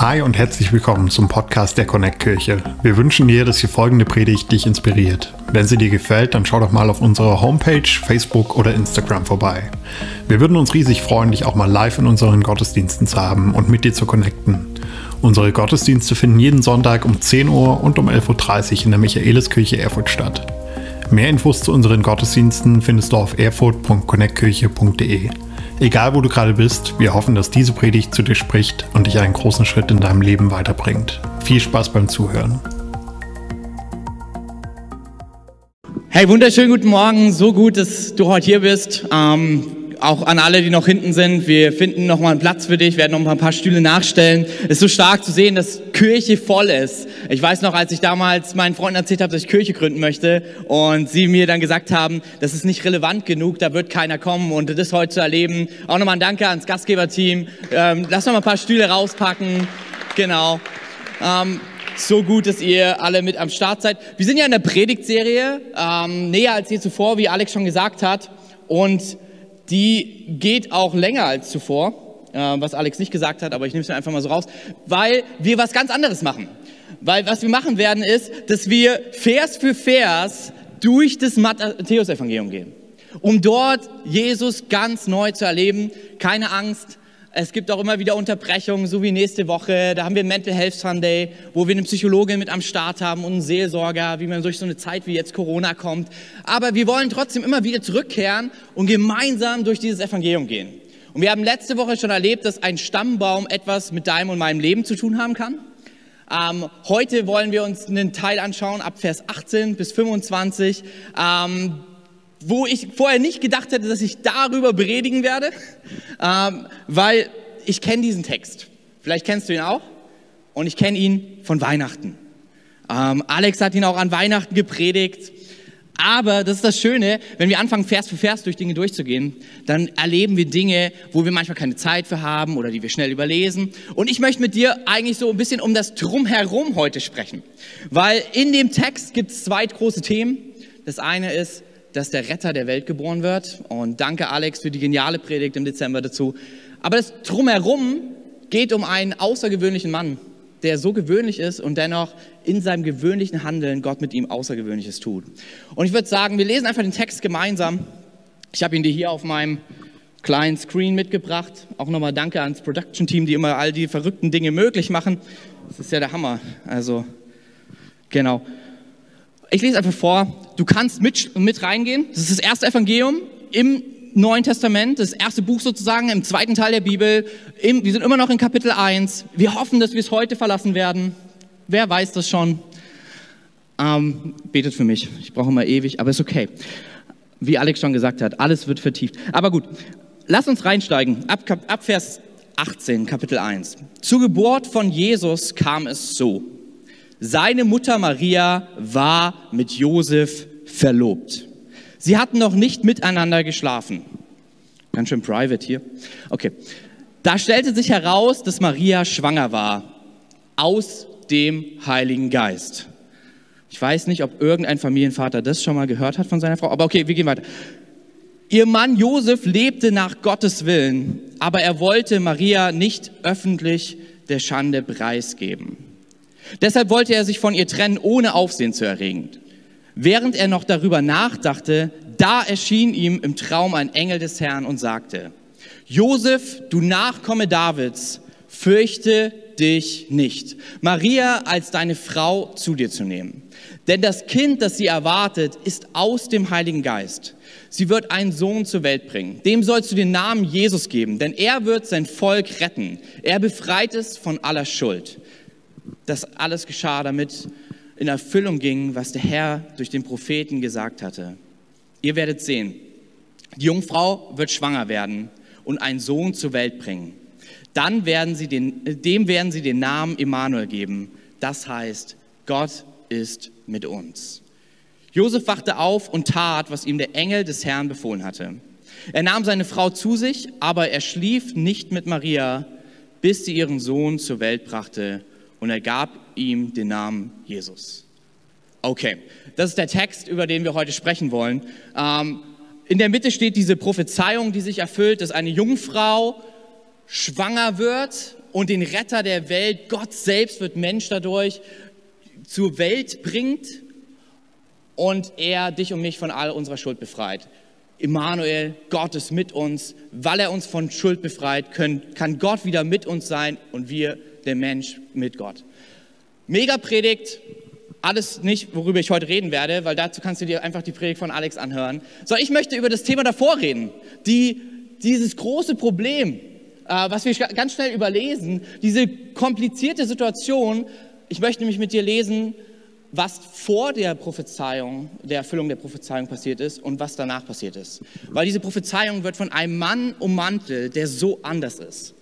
Hi und herzlich willkommen zum Podcast der Connect Kirche. Wir wünschen dir, dass die folgende Predigt dich inspiriert. Wenn sie dir gefällt, dann schau doch mal auf unserer Homepage, Facebook oder Instagram vorbei. Wir würden uns riesig freuen, dich auch mal live in unseren Gottesdiensten zu haben und mit dir zu connecten. Unsere Gottesdienste finden jeden Sonntag um 10 Uhr und um 11.30 Uhr in der Michaeliskirche Erfurt statt. Mehr Infos zu unseren Gottesdiensten findest du auf erfurt.connectkirche.de. Egal wo du gerade bist, wir hoffen, dass diese Predigt zu dir spricht und dich einen großen Schritt in deinem Leben weiterbringt. Viel Spaß beim Zuhören. Hey, wunderschönen guten Morgen. So gut, dass du heute hier bist. Ähm, auch an alle, die noch hinten sind. Wir finden noch mal einen Platz für dich, werden noch ein paar Stühle nachstellen. Es ist so stark zu sehen, dass Kirche voll ist. Ich weiß noch, als ich damals meinen Freunden erzählt habe, dass ich Kirche gründen möchte und sie mir dann gesagt haben, das ist nicht relevant genug, da wird keiner kommen und das heute zu erleben. Auch nochmal ein Danke ans Gastgeberteam. Ähm, lass noch mal ein paar Stühle rauspacken. Genau. Ähm, so gut, dass ihr alle mit am Start seid. Wir sind ja in der Predigtserie, ähm, näher als je zuvor, wie Alex schon gesagt hat. Und die geht auch länger als zuvor, äh, was Alex nicht gesagt hat, aber ich nehme es mir einfach mal so raus, weil wir was ganz anderes machen. Weil was wir machen werden ist, dass wir Vers für Vers durch das Matthäus-Evangelium gehen, um dort Jesus ganz neu zu erleben. Keine Angst, es gibt auch immer wieder Unterbrechungen, so wie nächste Woche. Da haben wir Mental Health Sunday, wo wir eine Psychologin mit am Start haben und einen Seelsorger, wie man durch so eine Zeit wie jetzt Corona kommt. Aber wir wollen trotzdem immer wieder zurückkehren und gemeinsam durch dieses Evangelium gehen. Und wir haben letzte Woche schon erlebt, dass ein Stammbaum etwas mit deinem und meinem Leben zu tun haben kann. Ähm, heute wollen wir uns einen Teil anschauen, ab Vers 18 bis 25. Ähm, wo ich vorher nicht gedacht hätte, dass ich darüber predigen werde, ähm, weil ich kenne diesen Text. Vielleicht kennst du ihn auch und ich kenne ihn von Weihnachten. Ähm, Alex hat ihn auch an Weihnachten gepredigt. Aber das ist das Schöne, wenn wir anfangen, Vers für Vers durch Dinge durchzugehen, dann erleben wir Dinge, wo wir manchmal keine Zeit für haben oder die wir schnell überlesen. Und ich möchte mit dir eigentlich so ein bisschen um das Drumherum heute sprechen. Weil in dem Text gibt es zwei große Themen. Das eine ist dass der Retter der Welt geboren wird. Und danke Alex für die geniale Predigt im Dezember dazu. Aber das drumherum geht um einen außergewöhnlichen Mann, der so gewöhnlich ist und dennoch in seinem gewöhnlichen Handeln Gott mit ihm Außergewöhnliches tut. Und ich würde sagen, wir lesen einfach den Text gemeinsam. Ich habe ihn dir hier auf meinem kleinen Screen mitgebracht. Auch nochmal danke ans Production-Team, die immer all die verrückten Dinge möglich machen. Das ist ja der Hammer. Also, genau. Ich lese einfach vor, du kannst mit, mit reingehen. Das ist das erste Evangelium im Neuen Testament, das erste Buch sozusagen, im zweiten Teil der Bibel. Im, wir sind immer noch in Kapitel 1. Wir hoffen, dass wir es heute verlassen werden. Wer weiß das schon? Ähm, betet für mich. Ich brauche immer ewig, aber ist okay. Wie Alex schon gesagt hat, alles wird vertieft. Aber gut, lass uns reinsteigen. Ab, ab Vers 18, Kapitel 1. Zur Geburt von Jesus kam es so. Seine Mutter Maria war mit Josef verlobt. Sie hatten noch nicht miteinander geschlafen. Ganz schön private hier. Okay. Da stellte sich heraus, dass Maria schwanger war aus dem Heiligen Geist. Ich weiß nicht, ob irgendein Familienvater das schon mal gehört hat von seiner Frau, aber okay, wir gehen weiter. Ihr Mann Josef lebte nach Gottes Willen, aber er wollte Maria nicht öffentlich der Schande preisgeben. Deshalb wollte er sich von ihr trennen, ohne Aufsehen zu erregen. Während er noch darüber nachdachte, da erschien ihm im Traum ein Engel des Herrn und sagte, Josef, du Nachkomme Davids, fürchte dich nicht, Maria als deine Frau zu dir zu nehmen. Denn das Kind, das sie erwartet, ist aus dem Heiligen Geist. Sie wird einen Sohn zur Welt bringen. Dem sollst du den Namen Jesus geben, denn er wird sein Volk retten. Er befreit es von aller Schuld. Das alles geschah, damit in Erfüllung ging, was der Herr durch den Propheten gesagt hatte. Ihr werdet sehen, die Jungfrau wird schwanger werden und einen Sohn zur Welt bringen. Dann werden sie den, dem werden sie den Namen Immanuel geben. Das heißt, Gott ist mit uns. Josef wachte auf und tat, was ihm der Engel des Herrn befohlen hatte. Er nahm seine Frau zu sich, aber er schlief nicht mit Maria, bis sie ihren Sohn zur Welt brachte und er gab ihm den Namen Jesus. Okay, das ist der Text, über den wir heute sprechen wollen. Ähm, in der Mitte steht diese Prophezeiung, die sich erfüllt, dass eine Jungfrau schwanger wird und den Retter der Welt, Gott selbst wird Mensch dadurch, zur Welt bringt und er dich und mich von all unserer Schuld befreit. Immanuel, Gott ist mit uns. Weil er uns von Schuld befreit, können, kann Gott wieder mit uns sein und wir, der Mensch, mit Gott. Mega Predigt, alles nicht, worüber ich heute reden werde, weil dazu kannst du dir einfach die Predigt von Alex anhören. So, ich möchte über das Thema davor reden. Die, dieses große Problem, äh, was wir ganz schnell überlesen, diese komplizierte Situation. Ich möchte nämlich mit dir lesen, was vor der Prophezeiung, der Erfüllung der Prophezeiung passiert ist und was danach passiert ist. Weil diese Prophezeiung wird von einem Mann ummantelt, der so anders ist.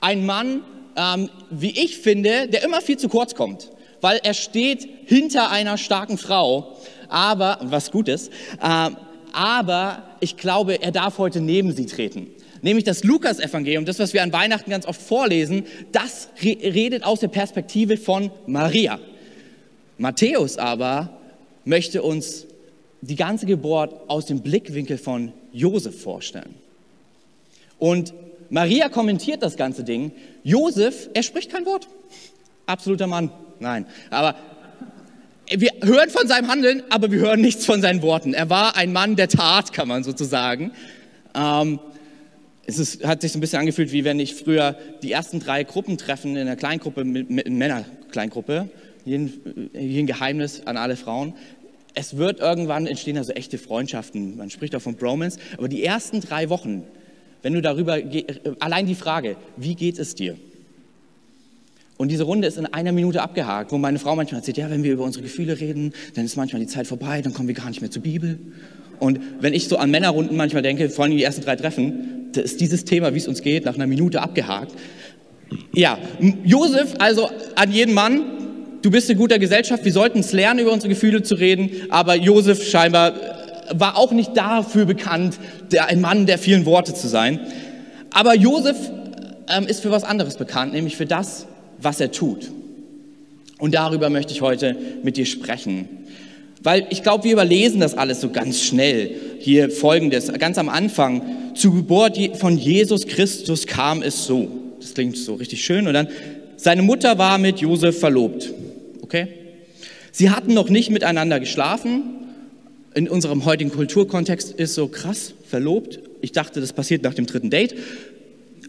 Ein Mann, ähm, wie ich finde, der immer viel zu kurz kommt, weil er steht hinter einer starken Frau, aber, was gut ist, ähm, aber ich glaube, er darf heute neben sie treten. Nämlich das Lukas-Evangelium, das, was wir an Weihnachten ganz oft vorlesen, das redet aus der Perspektive von Maria. Matthäus aber möchte uns die ganze Geburt aus dem Blickwinkel von Josef vorstellen. Und Maria kommentiert das ganze Ding. Josef, er spricht kein Wort. Absoluter Mann. Nein. Aber wir hören von seinem Handeln, aber wir hören nichts von seinen Worten. Er war ein Mann der Tat, kann man sozusagen. Ähm, es ist, hat sich so ein bisschen angefühlt, wie wenn ich früher die ersten drei Gruppentreffen in einer Kleingruppe, mit, mit Männerkleingruppe, hier ein, Geheimnis an alle Frauen. Es wird irgendwann entstehen also echte Freundschaften. Man spricht auch von Bromance. Aber die ersten drei Wochen, wenn du darüber, allein die Frage, wie geht es dir? Und diese Runde ist in einer Minute abgehakt, wo meine Frau manchmal erzählt, ja, wenn wir über unsere Gefühle reden, dann ist manchmal die Zeit vorbei, dann kommen wir gar nicht mehr zur Bibel. Und wenn ich so an Männerrunden manchmal denke, vor allem die ersten drei Treffen, da ist dieses Thema, wie es uns geht, nach einer Minute abgehakt. Ja, Josef, also an jeden Mann, du bist in guter Gesellschaft, wir sollten es lernen, über unsere Gefühle zu reden, aber Josef scheinbar äh, war auch nicht dafür bekannt, der, ein Mann der vielen Worte zu sein. Aber Josef ähm, ist für was anderes bekannt, nämlich für das, was er tut. Und darüber möchte ich heute mit dir sprechen. Weil ich glaube, wir überlesen das alles so ganz schnell. Hier folgendes, ganz am Anfang, zur Geburt von Jesus Christus kam es so. Das klingt so richtig schön. Und dann, seine Mutter war mit Josef verlobt. Okay? Sie hatten noch nicht miteinander geschlafen. In unserem heutigen Kulturkontext ist so krass, verlobt. Ich dachte, das passiert nach dem dritten Date.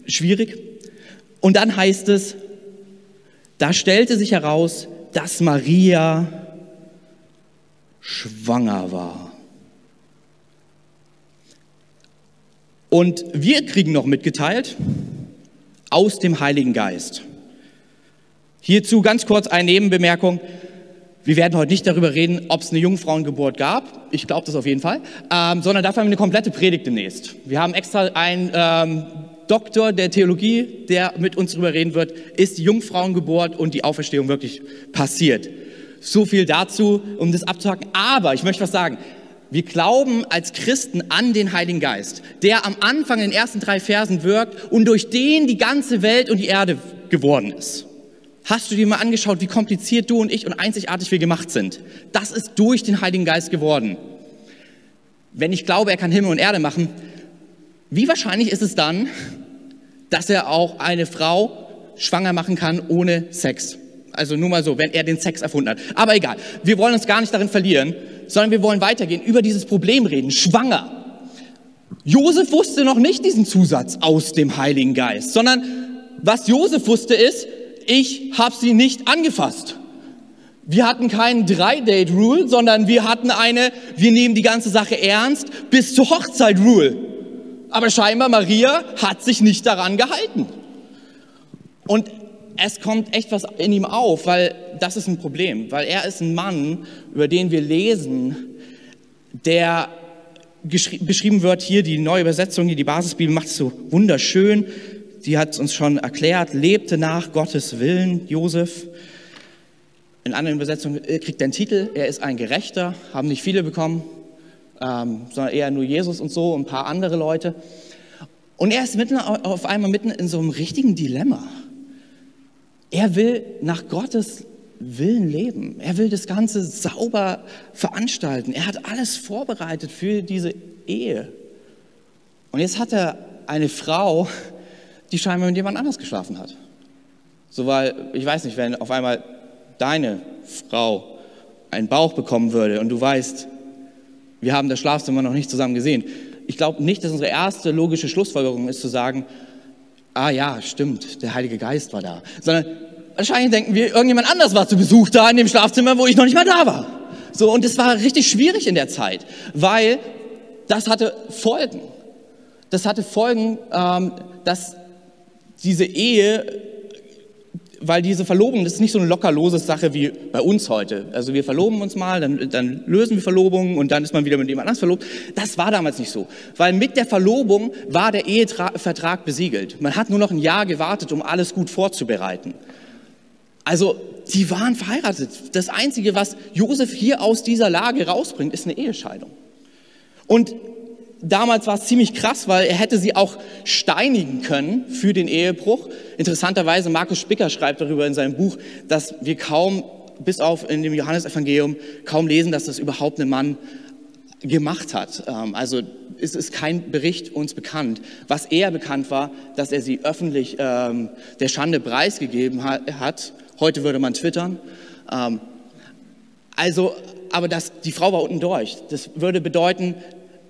Schwierig. Und dann heißt es, da stellte sich heraus, dass Maria schwanger war. Und wir kriegen noch mitgeteilt aus dem Heiligen Geist. Hierzu ganz kurz eine Nebenbemerkung. Wir werden heute nicht darüber reden, ob es eine Jungfrauengeburt gab. Ich glaube das auf jeden Fall. Ähm, sondern dafür haben wir eine komplette Predigt demnächst. Wir haben extra einen ähm, Doktor der Theologie, der mit uns darüber reden wird, ist die Jungfrauengeburt und die Auferstehung wirklich passiert. So viel dazu, um das abzuhaken. Aber ich möchte was sagen. Wir glauben als Christen an den Heiligen Geist, der am Anfang in den ersten drei Versen wirkt und durch den die ganze Welt und die Erde geworden ist. Hast du dir mal angeschaut, wie kompliziert du und ich und einzigartig wir gemacht sind? Das ist durch den Heiligen Geist geworden. Wenn ich glaube, er kann Himmel und Erde machen, wie wahrscheinlich ist es dann, dass er auch eine Frau schwanger machen kann ohne Sex? Also nur mal so, wenn er den Sex erfunden hat. Aber egal, wir wollen uns gar nicht darin verlieren, sondern wir wollen weitergehen, über dieses Problem reden, schwanger. Josef wusste noch nicht diesen Zusatz aus dem Heiligen Geist, sondern was Josef wusste ist, ich habe sie nicht angefasst. Wir hatten keinen Drei-Date-Rule, sondern wir hatten eine, wir nehmen die ganze Sache ernst, bis zur Hochzeit-Rule. Aber scheinbar Maria hat sich nicht daran gehalten. Und es kommt echt was in ihm auf, weil das ist ein Problem, weil er ist ein Mann, über den wir lesen, der beschrieben wird hier, die neue Übersetzung, hier die Basisbibel macht es so wunderschön die hat uns schon erklärt, lebte nach Gottes Willen, Josef. In anderen Übersetzungen äh, kriegt er einen Titel, er ist ein Gerechter, haben nicht viele bekommen, ähm, sondern eher nur Jesus und so, ein paar andere Leute. Und er ist mitten auf einmal mitten in so einem richtigen Dilemma. Er will nach Gottes Willen leben. Er will das Ganze sauber veranstalten. Er hat alles vorbereitet für diese Ehe. Und jetzt hat er eine Frau, die scheinbar mit jemand anders geschlafen hat. So, weil, ich weiß nicht, wenn auf einmal deine Frau einen Bauch bekommen würde und du weißt, wir haben das Schlafzimmer noch nicht zusammen gesehen. Ich glaube nicht, dass unsere erste logische Schlussfolgerung ist zu sagen, ah ja, stimmt, der Heilige Geist war da. Sondern wahrscheinlich denken wir, irgendjemand anders war zu Besuch da in dem Schlafzimmer, wo ich noch nicht mal da war. So, und es war richtig schwierig in der Zeit, weil das hatte Folgen. Das hatte Folgen, ähm, dass diese Ehe weil diese Verlobung, das ist nicht so eine lockerlose Sache wie bei uns heute. Also wir verloben uns mal, dann, dann lösen wir Verlobungen und dann ist man wieder mit jemand anders verlobt. Das war damals nicht so, weil mit der Verlobung war der Ehevertrag besiegelt. Man hat nur noch ein Jahr gewartet, um alles gut vorzubereiten. Also sie waren verheiratet. Das Einzige, was Josef hier aus dieser Lage rausbringt, ist eine Ehescheidung. Und damals war es ziemlich krass, weil er hätte sie auch steinigen können für den Ehebruch. Interessanterweise, Markus Spicker schreibt darüber in seinem Buch, dass wir kaum, bis auf in dem Johannesevangelium, kaum lesen, dass das überhaupt ein Mann gemacht hat. Ähm, also es ist kein Bericht uns bekannt. Was eher bekannt war, dass er sie öffentlich ähm, der Schande preisgegeben hat. Heute würde man twittern. Ähm, also, aber das, die Frau war unten durch. Das würde bedeuten,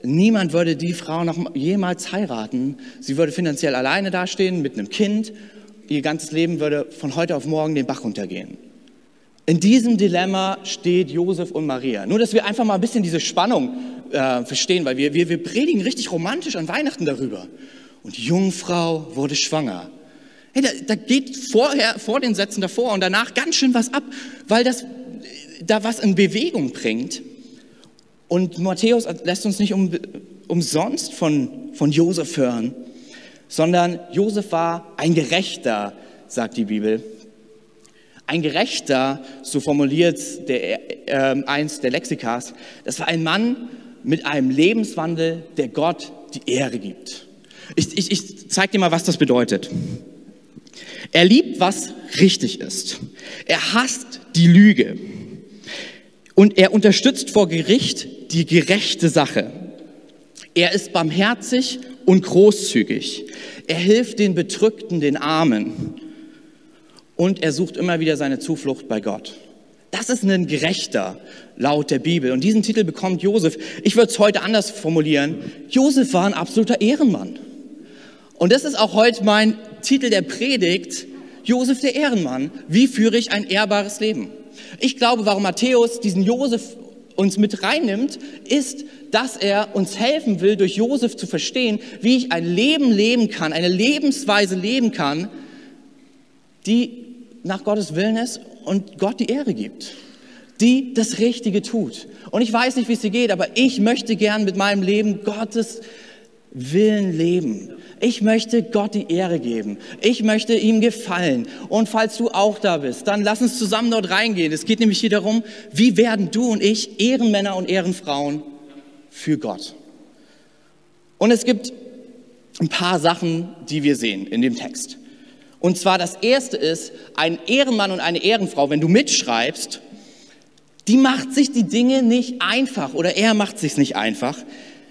Niemand würde die Frau noch jemals heiraten. Sie würde finanziell alleine dastehen mit einem Kind. Ihr ganzes Leben würde von heute auf morgen den Bach runtergehen. In diesem Dilemma steht Josef und Maria. Nur, dass wir einfach mal ein bisschen diese Spannung äh, verstehen, weil wir, wir, wir predigen richtig romantisch an Weihnachten darüber. Und die Jungfrau wurde schwanger. Hey, da, da geht vorher, vor den Sätzen davor und danach ganz schön was ab, weil das da was in Bewegung bringt. Und Matthäus lässt uns nicht um, umsonst von, von Josef hören, sondern Josef war ein Gerechter, sagt die Bibel. Ein Gerechter, so formuliert der, äh, eins der Lexikas, das war ein Mann mit einem Lebenswandel, der Gott die Ehre gibt. Ich, ich, ich zeige dir mal, was das bedeutet. Er liebt, was richtig ist. Er hasst die Lüge. Und er unterstützt vor Gericht die gerechte Sache. Er ist barmherzig und großzügig. Er hilft den Bedrückten, den Armen. Und er sucht immer wieder seine Zuflucht bei Gott. Das ist ein Gerechter laut der Bibel. Und diesen Titel bekommt Josef. Ich würde es heute anders formulieren. Josef war ein absoluter Ehrenmann. Und das ist auch heute mein Titel der Predigt. Josef der Ehrenmann. Wie führe ich ein ehrbares Leben? Ich glaube, warum Matthäus diesen Josef uns mit reinnimmt, ist, dass er uns helfen will, durch Josef zu verstehen, wie ich ein Leben leben kann, eine Lebensweise leben kann, die nach Gottes Willen ist und Gott die Ehre gibt, die das Richtige tut. Und ich weiß nicht, wie es dir geht, aber ich möchte gern mit meinem Leben Gottes Willen leben. Ich möchte Gott die Ehre geben. Ich möchte ihm gefallen. Und falls du auch da bist, dann lass uns zusammen dort reingehen. Es geht nämlich hier darum, wie werden du und ich Ehrenmänner und Ehrenfrauen für Gott. Und es gibt ein paar Sachen, die wir sehen in dem Text. Und zwar das erste ist, ein Ehrenmann und eine Ehrenfrau, wenn du mitschreibst, die macht sich die Dinge nicht einfach oder er macht sich nicht einfach.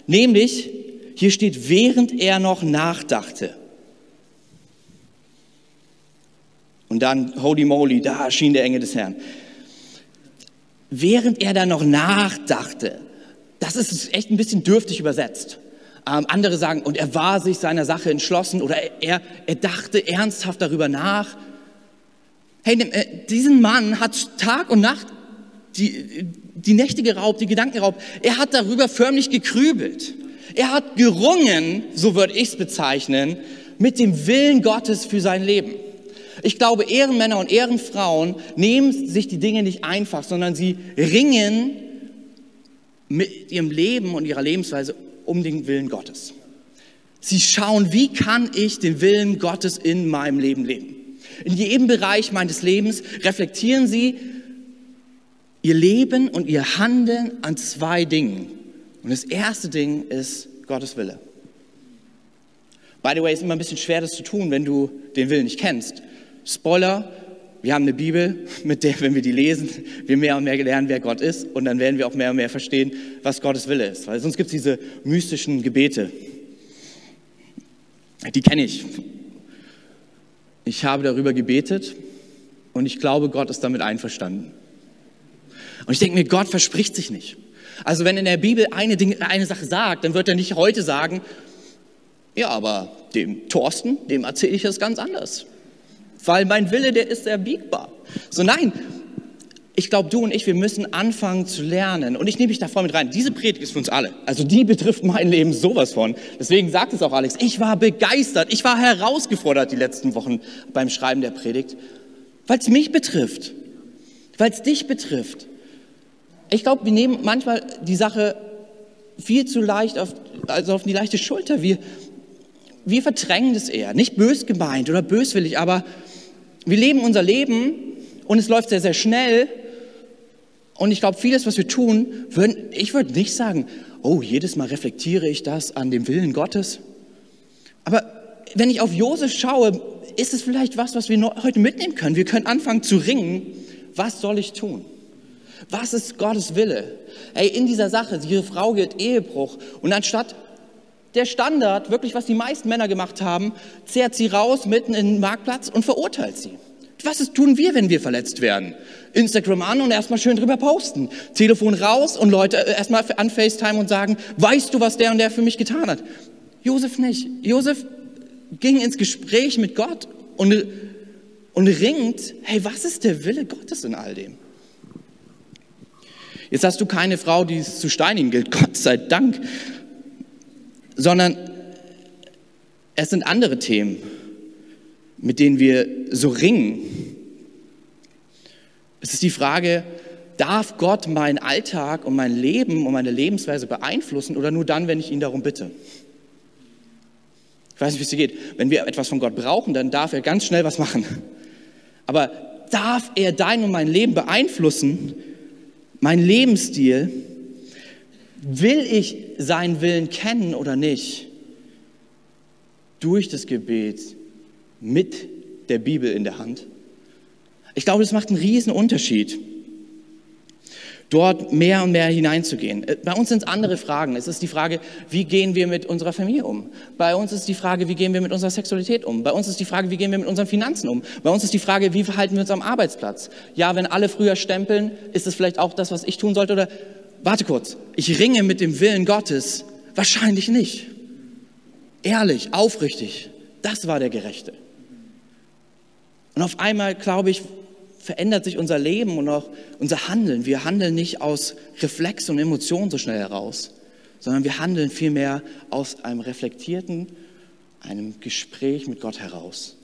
Nämlich, hier steht, während er noch nachdachte. Und dann, holy moly, da erschien der Engel des Herrn. Während er dann noch nachdachte, das ist echt ein bisschen dürftig übersetzt. Ähm, andere sagen, und er war sich seiner Sache entschlossen oder er, er dachte ernsthaft darüber nach. Hey, äh, diesen Mann hat Tag und Nacht die, die Nächte geraubt, die Gedanken geraubt. Er hat darüber förmlich gekrübelt. Er hat gerungen, so würde ich es bezeichnen, mit dem Willen Gottes für sein Leben. Ich glaube, Ehrenmänner und Ehrenfrauen nehmen sich die Dinge nicht einfach, sondern sie ringen mit ihrem Leben und ihrer Lebensweise um den Willen Gottes. Sie schauen, wie kann ich den Willen Gottes in meinem Leben leben. In jedem Bereich meines Lebens reflektieren sie ihr Leben und ihr Handeln an zwei Dingen. Und das erste Ding ist Gottes Wille. By the way, ist immer ein bisschen schwer, das zu tun, wenn du den Willen nicht kennst. Spoiler, wir haben eine Bibel, mit der, wenn wir die lesen, wir mehr und mehr lernen, wer Gott ist. Und dann werden wir auch mehr und mehr verstehen, was Gottes Wille ist. Weil sonst gibt es diese mystischen Gebete. Die kenne ich. Ich habe darüber gebetet und ich glaube, Gott ist damit einverstanden. Und ich denke mir, Gott verspricht sich nicht. Also wenn in der Bibel eine, Ding, eine Sache sagt, dann wird er nicht heute sagen, ja, aber dem Thorsten, dem erzähle ich das ganz anders. Weil mein Wille, der ist erbiegbar. So nein, ich glaube, du und ich, wir müssen anfangen zu lernen. Und ich nehme mich da voll mit rein. Diese Predigt ist für uns alle. Also die betrifft mein Leben sowas von. Deswegen sagt es auch Alex. Ich war begeistert. Ich war herausgefordert die letzten Wochen beim Schreiben der Predigt. Weil es mich betrifft. Weil es dich betrifft. Ich glaube, wir nehmen manchmal die Sache viel zu leicht auf, also auf die leichte Schulter. Wir, wir verdrängen das eher. Nicht bös gemeint oder böswillig, aber wir leben unser Leben und es läuft sehr, sehr schnell. Und ich glaube, vieles, was wir tun, würden, ich würde nicht sagen, oh, jedes Mal reflektiere ich das an dem Willen Gottes. Aber wenn ich auf Josef schaue, ist es vielleicht was, was wir heute mitnehmen können. Wir können anfangen zu ringen. Was soll ich tun? Was ist Gottes Wille? Ey, in dieser Sache, diese Frau gilt Ehebruch und anstatt der Standard, wirklich was die meisten Männer gemacht haben, zehrt sie raus mitten in den Marktplatz und verurteilt sie. Was ist, tun wir, wenn wir verletzt werden? Instagram an und erstmal schön drüber posten. Telefon raus und Leute äh, erstmal an FaceTime und sagen, weißt du, was der und der für mich getan hat? Josef nicht. Josef ging ins Gespräch mit Gott und, und ringt, hey, was ist der Wille Gottes in all dem? Jetzt hast du keine Frau, die es zu steinigen gilt, Gott sei Dank, sondern es sind andere Themen, mit denen wir so ringen. Es ist die Frage, darf Gott meinen Alltag und mein Leben und meine Lebensweise beeinflussen oder nur dann, wenn ich ihn darum bitte? Ich weiß nicht, wie es dir geht. Wenn wir etwas von Gott brauchen, dann darf er ganz schnell was machen. Aber darf er dein und mein Leben beeinflussen, mein Lebensstil? Will ich seinen Willen kennen oder nicht? Durch das Gebet mit der Bibel in der Hand. Ich glaube, das macht einen riesen Unterschied dort mehr und mehr hineinzugehen. Äh, bei uns sind es andere Fragen. Es ist die Frage, wie gehen wir mit unserer Familie um? Bei uns ist die Frage, wie gehen wir mit unserer Sexualität um? Bei uns ist die Frage, wie gehen wir mit unseren Finanzen um? Bei uns ist die Frage, wie verhalten wir uns am Arbeitsplatz? Ja, wenn alle früher stempeln, ist es vielleicht auch das, was ich tun sollte? Oder warte kurz, ich ringe mit dem Willen Gottes? Wahrscheinlich nicht. Ehrlich, aufrichtig, das war der Gerechte. Und auf einmal, glaube ich, verändert sich unser Leben und auch unser Handeln. Wir handeln nicht aus Reflex und Emotionen so schnell heraus, sondern wir handeln vielmehr aus einem reflektierten, einem Gespräch mit Gott heraus.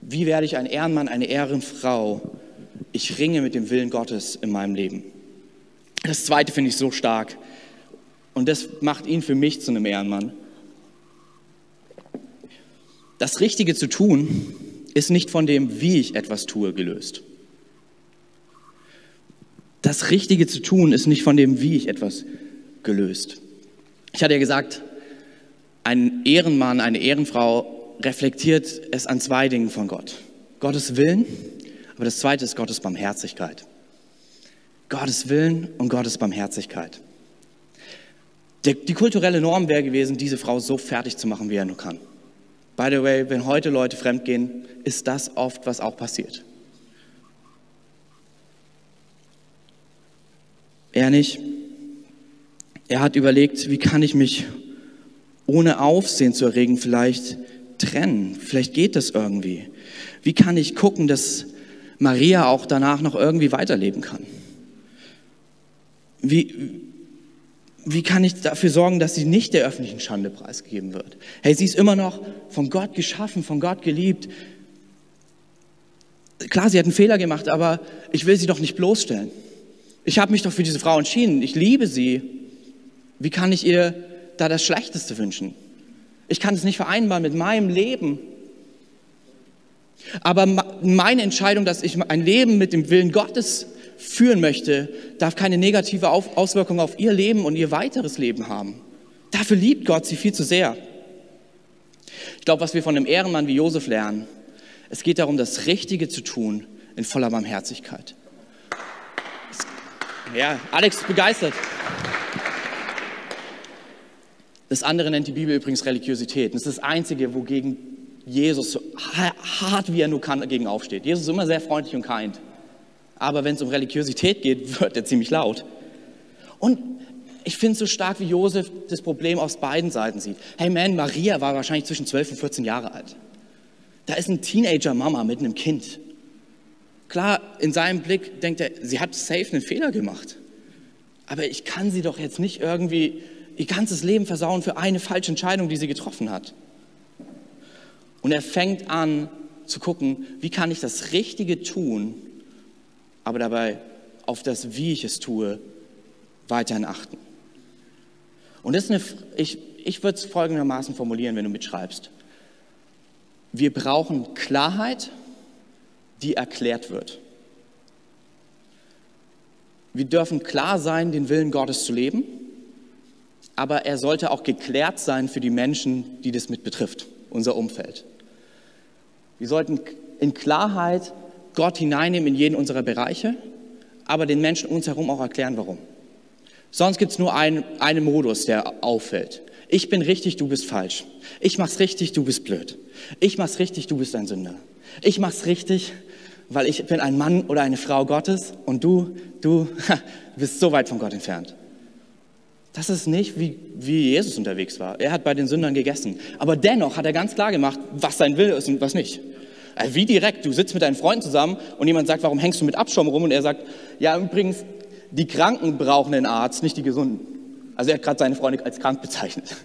Wie werde ich ein Ehrenmann, eine Ehrenfrau? Ich ringe mit dem Willen Gottes in meinem Leben. Das zweite finde ich so stark und das macht ihn für mich zu einem Ehrenmann. Das Richtige zu tun ist nicht von dem, wie ich etwas tue, gelöst das Richtige zu tun ist nicht von dem, wie ich etwas gelöst. Ich hatte ja gesagt, ein Ehrenmann, eine Ehrenfrau reflektiert es an zwei Dingen von Gott. Gottes Willen, aber das zweite ist Gottes Barmherzigkeit. Gottes Willen und Gottes Barmherzigkeit. Die, die kulturelle Norm wäre gewesen, diese Frau so fertig zu machen, wie er nur kann. By the way, wenn heute Leute fremdgehen, ist das oft, was auch passiert. Er nicht. Er hat überlegt, wie kann ich mich ohne Aufsehen zu erregen vielleicht trennen? Vielleicht geht das irgendwie. Wie kann ich gucken, dass Maria auch danach noch irgendwie weiterleben kann? Wie, wie kann ich dafür sorgen, dass sie nicht der öffentlichen Schande preisgegeben wird? Hey, sie ist immer noch von Gott geschaffen, von Gott geliebt. Klar, sie hat einen Fehler gemacht, aber ich will sie doch nicht bloßstellen. Ich habe mich doch für diese Frau entschieden. Ich liebe sie. Wie kann ich ihr da das Schlechteste wünschen? Ich kann es nicht vereinbaren mit meinem Leben. Aber meine Entscheidung, dass ich ein Leben mit dem Willen Gottes führen möchte, darf keine negative Auswirkung auf ihr Leben und ihr weiteres Leben haben. Dafür liebt Gott sie viel zu sehr. Ich glaube, was wir von einem Ehrenmann wie Josef lernen, es geht darum, das Richtige zu tun in voller Barmherzigkeit. Ja, Alex ist begeistert. Das andere nennt die Bibel übrigens Religiosität. Das ist das Einzige, wogegen Jesus so hart wie er nur kann dagegen aufsteht. Jesus ist immer sehr freundlich und kind. Aber wenn es um Religiosität geht, wird er ziemlich laut. Und ich finde es so stark, wie Josef das Problem aus beiden Seiten sieht. Hey man, Maria war wahrscheinlich zwischen 12 und 14 Jahre alt. Da ist ein Teenager-Mama mit einem Kind. Klar, in seinem Blick denkt er, sie hat safe einen Fehler gemacht. Aber ich kann sie doch jetzt nicht irgendwie ihr ganzes Leben versauen für eine falsche Entscheidung, die sie getroffen hat. Und er fängt an zu gucken, wie kann ich das Richtige tun, aber dabei auf das, wie ich es tue, weiterhin achten. Und das ist eine, ich, ich würde es folgendermaßen formulieren, wenn du mitschreibst. Wir brauchen Klarheit, die erklärt wird. Wir dürfen klar sein, den Willen Gottes zu leben, aber er sollte auch geklärt sein für die Menschen, die das mit betrifft, unser Umfeld. Wir sollten in Klarheit Gott hineinnehmen in jeden unserer Bereiche, aber den Menschen um uns herum auch erklären, warum. Sonst gibt es nur einen, einen Modus, der auffällt. Ich bin richtig, du bist falsch. Ich mach's richtig, du bist blöd. Ich mach's richtig, du bist ein Sünder. Ich mach's richtig, weil ich bin ein Mann oder eine Frau Gottes und du, du bist so weit von Gott entfernt. Das ist nicht, wie, wie Jesus unterwegs war. Er hat bei den Sündern gegessen. Aber dennoch hat er ganz klar gemacht, was sein Wille ist und was nicht. Also wie direkt, du sitzt mit deinen Freunden zusammen und jemand sagt, warum hängst du mit Abschaum rum? Und er sagt, ja übrigens, die Kranken brauchen einen Arzt, nicht die Gesunden. Also er hat gerade seine Freunde als krank bezeichnet.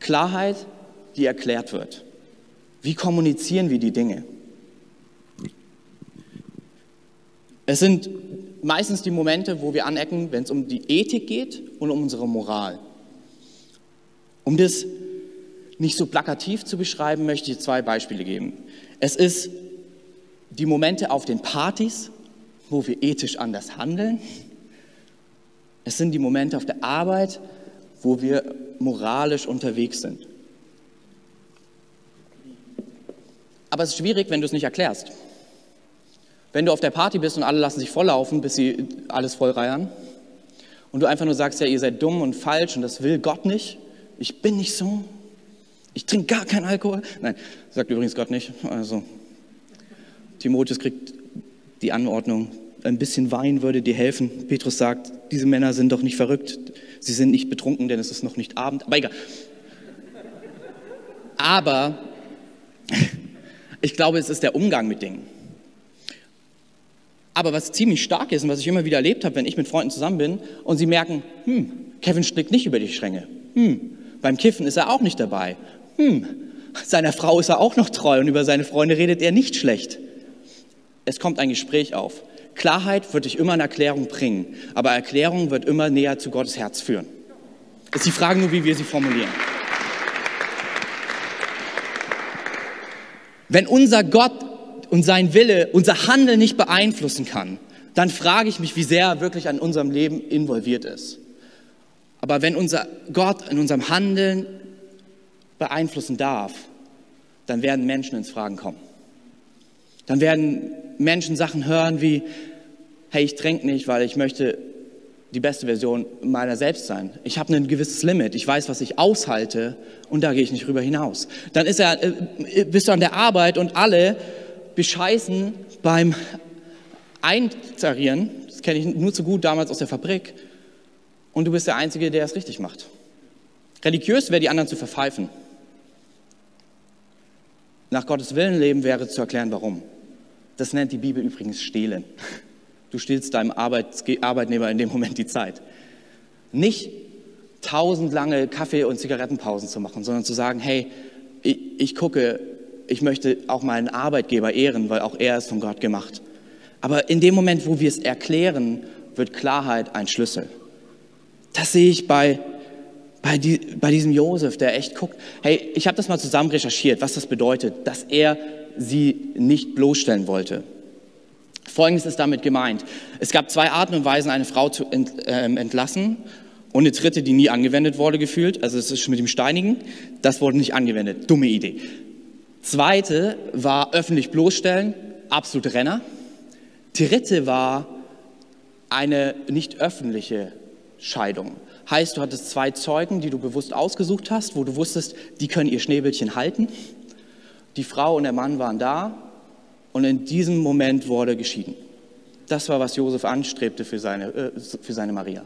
Klarheit, die erklärt wird. Wie kommunizieren wir die Dinge? Es sind meistens die Momente, wo wir anecken, wenn es um die Ethik geht und um unsere Moral. Um das nicht so plakativ zu beschreiben, möchte ich zwei Beispiele geben. Es ist die Momente auf den Partys, wo wir ethisch anders handeln. Es sind die Momente auf der Arbeit, wo wir moralisch unterwegs sind. Aber es ist schwierig, wenn du es nicht erklärst. Wenn du auf der Party bist und alle lassen sich volllaufen, bis sie alles vollreiern, und du einfach nur sagst, ja, ihr seid dumm und falsch und das will Gott nicht, ich bin nicht so, ich trinke gar keinen Alkohol. Nein, sagt übrigens Gott nicht. Also, Timotheus kriegt die Anordnung, ein bisschen Wein würde dir helfen. Petrus sagt, diese Männer sind doch nicht verrückt, sie sind nicht betrunken, denn es ist noch nicht Abend. Aber egal. Aber ich glaube, es ist der Umgang mit Dingen. Aber was ziemlich stark ist und was ich immer wieder erlebt habe, wenn ich mit Freunden zusammen bin und sie merken, hm, Kevin strickt nicht über die Stränge. Hm, beim Kiffen ist er auch nicht dabei. Hm, seiner Frau ist er auch noch treu und über seine Freunde redet er nicht schlecht. Es kommt ein Gespräch auf. Klarheit wird dich immer eine Erklärung bringen, aber Erklärung wird immer näher zu Gottes Herz führen. Es ist die Frage nur, wie wir sie formulieren. Wenn unser Gott und sein Wille unser Handeln nicht beeinflussen kann, dann frage ich mich, wie sehr er wirklich an unserem Leben involviert ist. Aber wenn unser Gott in unserem Handeln beeinflussen darf, dann werden Menschen ins Fragen kommen. Dann werden Menschen Sachen hören wie, hey, ich trinke nicht, weil ich möchte die beste Version meiner selbst sein. Ich habe ein gewisses Limit. Ich weiß, was ich aushalte und da gehe ich nicht rüber hinaus. Dann ist er, äh, bist du an der Arbeit und alle bescheißen beim Einzarieren. Das kenne ich nur zu gut damals aus der Fabrik. Und du bist der Einzige, der es richtig macht. Religiös wäre die anderen zu verpfeifen. Nach Gottes Willen leben wäre zu erklären, warum. Das nennt die Bibel übrigens stehlen. Du stiehlst deinem Arbeitnehmer in dem Moment die Zeit. Nicht tausend lange Kaffee- und Zigarettenpausen zu machen, sondern zu sagen, hey, ich, ich gucke, ich möchte auch meinen Arbeitgeber ehren, weil auch er ist von Gott gemacht. Aber in dem Moment, wo wir es erklären, wird Klarheit ein Schlüssel. Das sehe ich bei, bei, die, bei diesem Josef, der echt guckt. Hey, ich habe das mal zusammen recherchiert, was das bedeutet, dass er sie nicht bloßstellen wollte. Folgendes ist damit gemeint. Es gab zwei Arten und Weisen, eine Frau zu ähm, entlassen und eine dritte, die nie angewendet wurde, gefühlt. Also es ist mit dem Steinigen. Das wurde nicht angewendet. Dumme Idee. Zweite war öffentlich bloßstellen, absolute Renner. Dritte war eine nicht öffentliche Scheidung. Heißt, du hattest zwei Zeugen, die du bewusst ausgesucht hast, wo du wusstest, die können ihr Schneebildchen halten. Die Frau und der Mann waren da und in diesem Moment wurde geschieden. Das war, was Josef anstrebte für seine, äh, für seine Maria.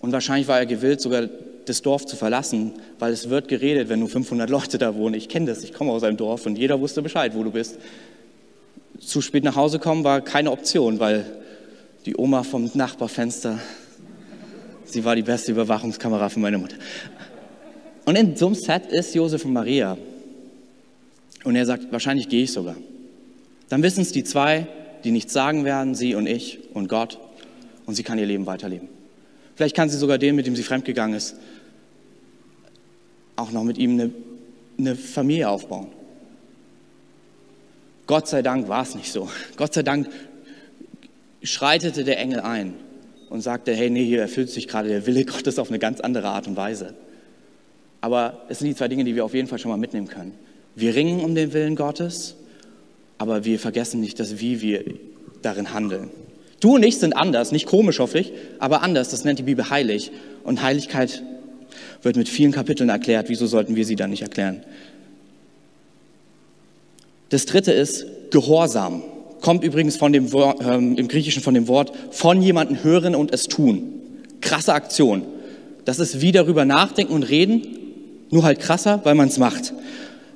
Und wahrscheinlich war er gewillt, sogar das Dorf zu verlassen, weil es wird geredet, wenn nur 500 Leute da wohnen. Ich kenne das, ich komme aus einem Dorf und jeder wusste Bescheid, wo du bist. Zu spät nach Hause kommen war keine Option, weil die Oma vom Nachbarfenster, sie war die beste Überwachungskamera für meine Mutter. Und in so einem Set ist Josef und Maria. Und er sagt, wahrscheinlich gehe ich sogar. Dann wissen es die zwei, die nichts sagen werden, sie und ich und Gott. Und sie kann ihr Leben weiterleben. Vielleicht kann sie sogar den, mit dem sie fremdgegangen ist, auch noch mit ihm eine, eine Familie aufbauen. Gott sei Dank war es nicht so. Gott sei Dank schreitete der Engel ein und sagte, hey, nee, hier erfüllt sich gerade der Wille Gottes auf eine ganz andere Art und Weise. Aber es sind die zwei Dinge, die wir auf jeden Fall schon mal mitnehmen können. Wir ringen um den Willen Gottes, aber wir vergessen nicht das, wie wir darin handeln. Du und ich sind anders, nicht komisch hoffe ich, aber anders. Das nennt die Bibel heilig. Und Heiligkeit wird mit vielen Kapiteln erklärt. Wieso sollten wir sie dann nicht erklären? Das dritte ist Gehorsam. Kommt übrigens von dem Wort, ähm, im Griechischen von dem Wort von jemandem hören und es tun. Krasse Aktion. Das ist wie darüber nachdenken und reden, nur halt krasser, weil man es macht.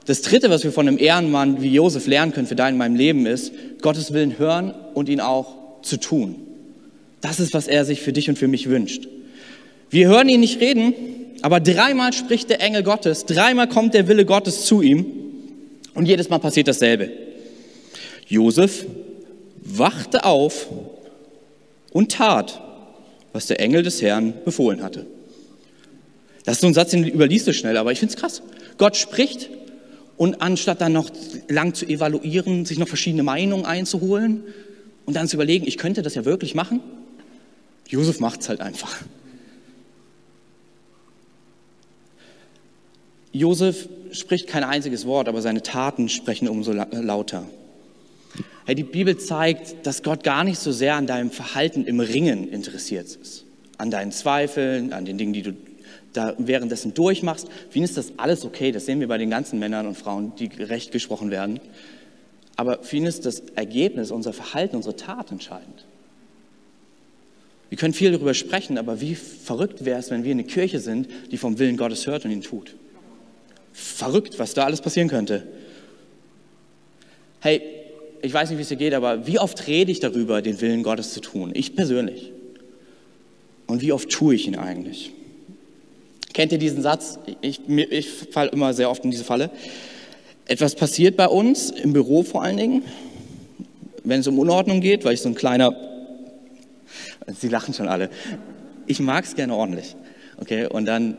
Das dritte, was wir von einem Ehrenmann wie Josef lernen können für dein in meinem Leben ist, Gottes Willen hören und ihn auch zu tun. Das ist, was er sich für dich und für mich wünscht. Wir hören ihn nicht reden, aber dreimal spricht der Engel Gottes, dreimal kommt der Wille Gottes zu ihm und jedes Mal passiert dasselbe. Josef wachte auf und tat, was der Engel des Herrn befohlen hatte. Das ist so ein Satz, den überliest du schnell, aber ich finde es krass. Gott spricht und anstatt dann noch lang zu evaluieren, sich noch verschiedene Meinungen einzuholen und dann zu überlegen, ich könnte das ja wirklich machen, Josef macht es halt einfach. Josef spricht kein einziges Wort, aber seine Taten sprechen umso lauter. Hey, die Bibel zeigt, dass Gott gar nicht so sehr an deinem Verhalten im Ringen interessiert ist. An deinen Zweifeln, an den Dingen, die du da währenddessen durchmachst. Für ihn ist das alles okay. Das sehen wir bei den ganzen Männern und Frauen, die gerecht gesprochen werden. Aber für ihn ist das Ergebnis, unser Verhalten, unsere Tat entscheidend. Wir können viel darüber sprechen, aber wie verrückt wäre es, wenn wir eine Kirche sind, die vom Willen Gottes hört und ihn tut. Verrückt, was da alles passieren könnte. Hey, ich weiß nicht, wie es dir geht, aber wie oft rede ich darüber, den Willen Gottes zu tun? Ich persönlich. Und wie oft tue ich ihn eigentlich? Kennt ihr diesen Satz? Ich, ich falle immer sehr oft in diese Falle. Etwas passiert bei uns, im Büro vor allen Dingen, wenn es um Unordnung geht, weil ich so ein kleiner, Sie lachen schon alle, ich mag es gerne ordentlich. Okay, und dann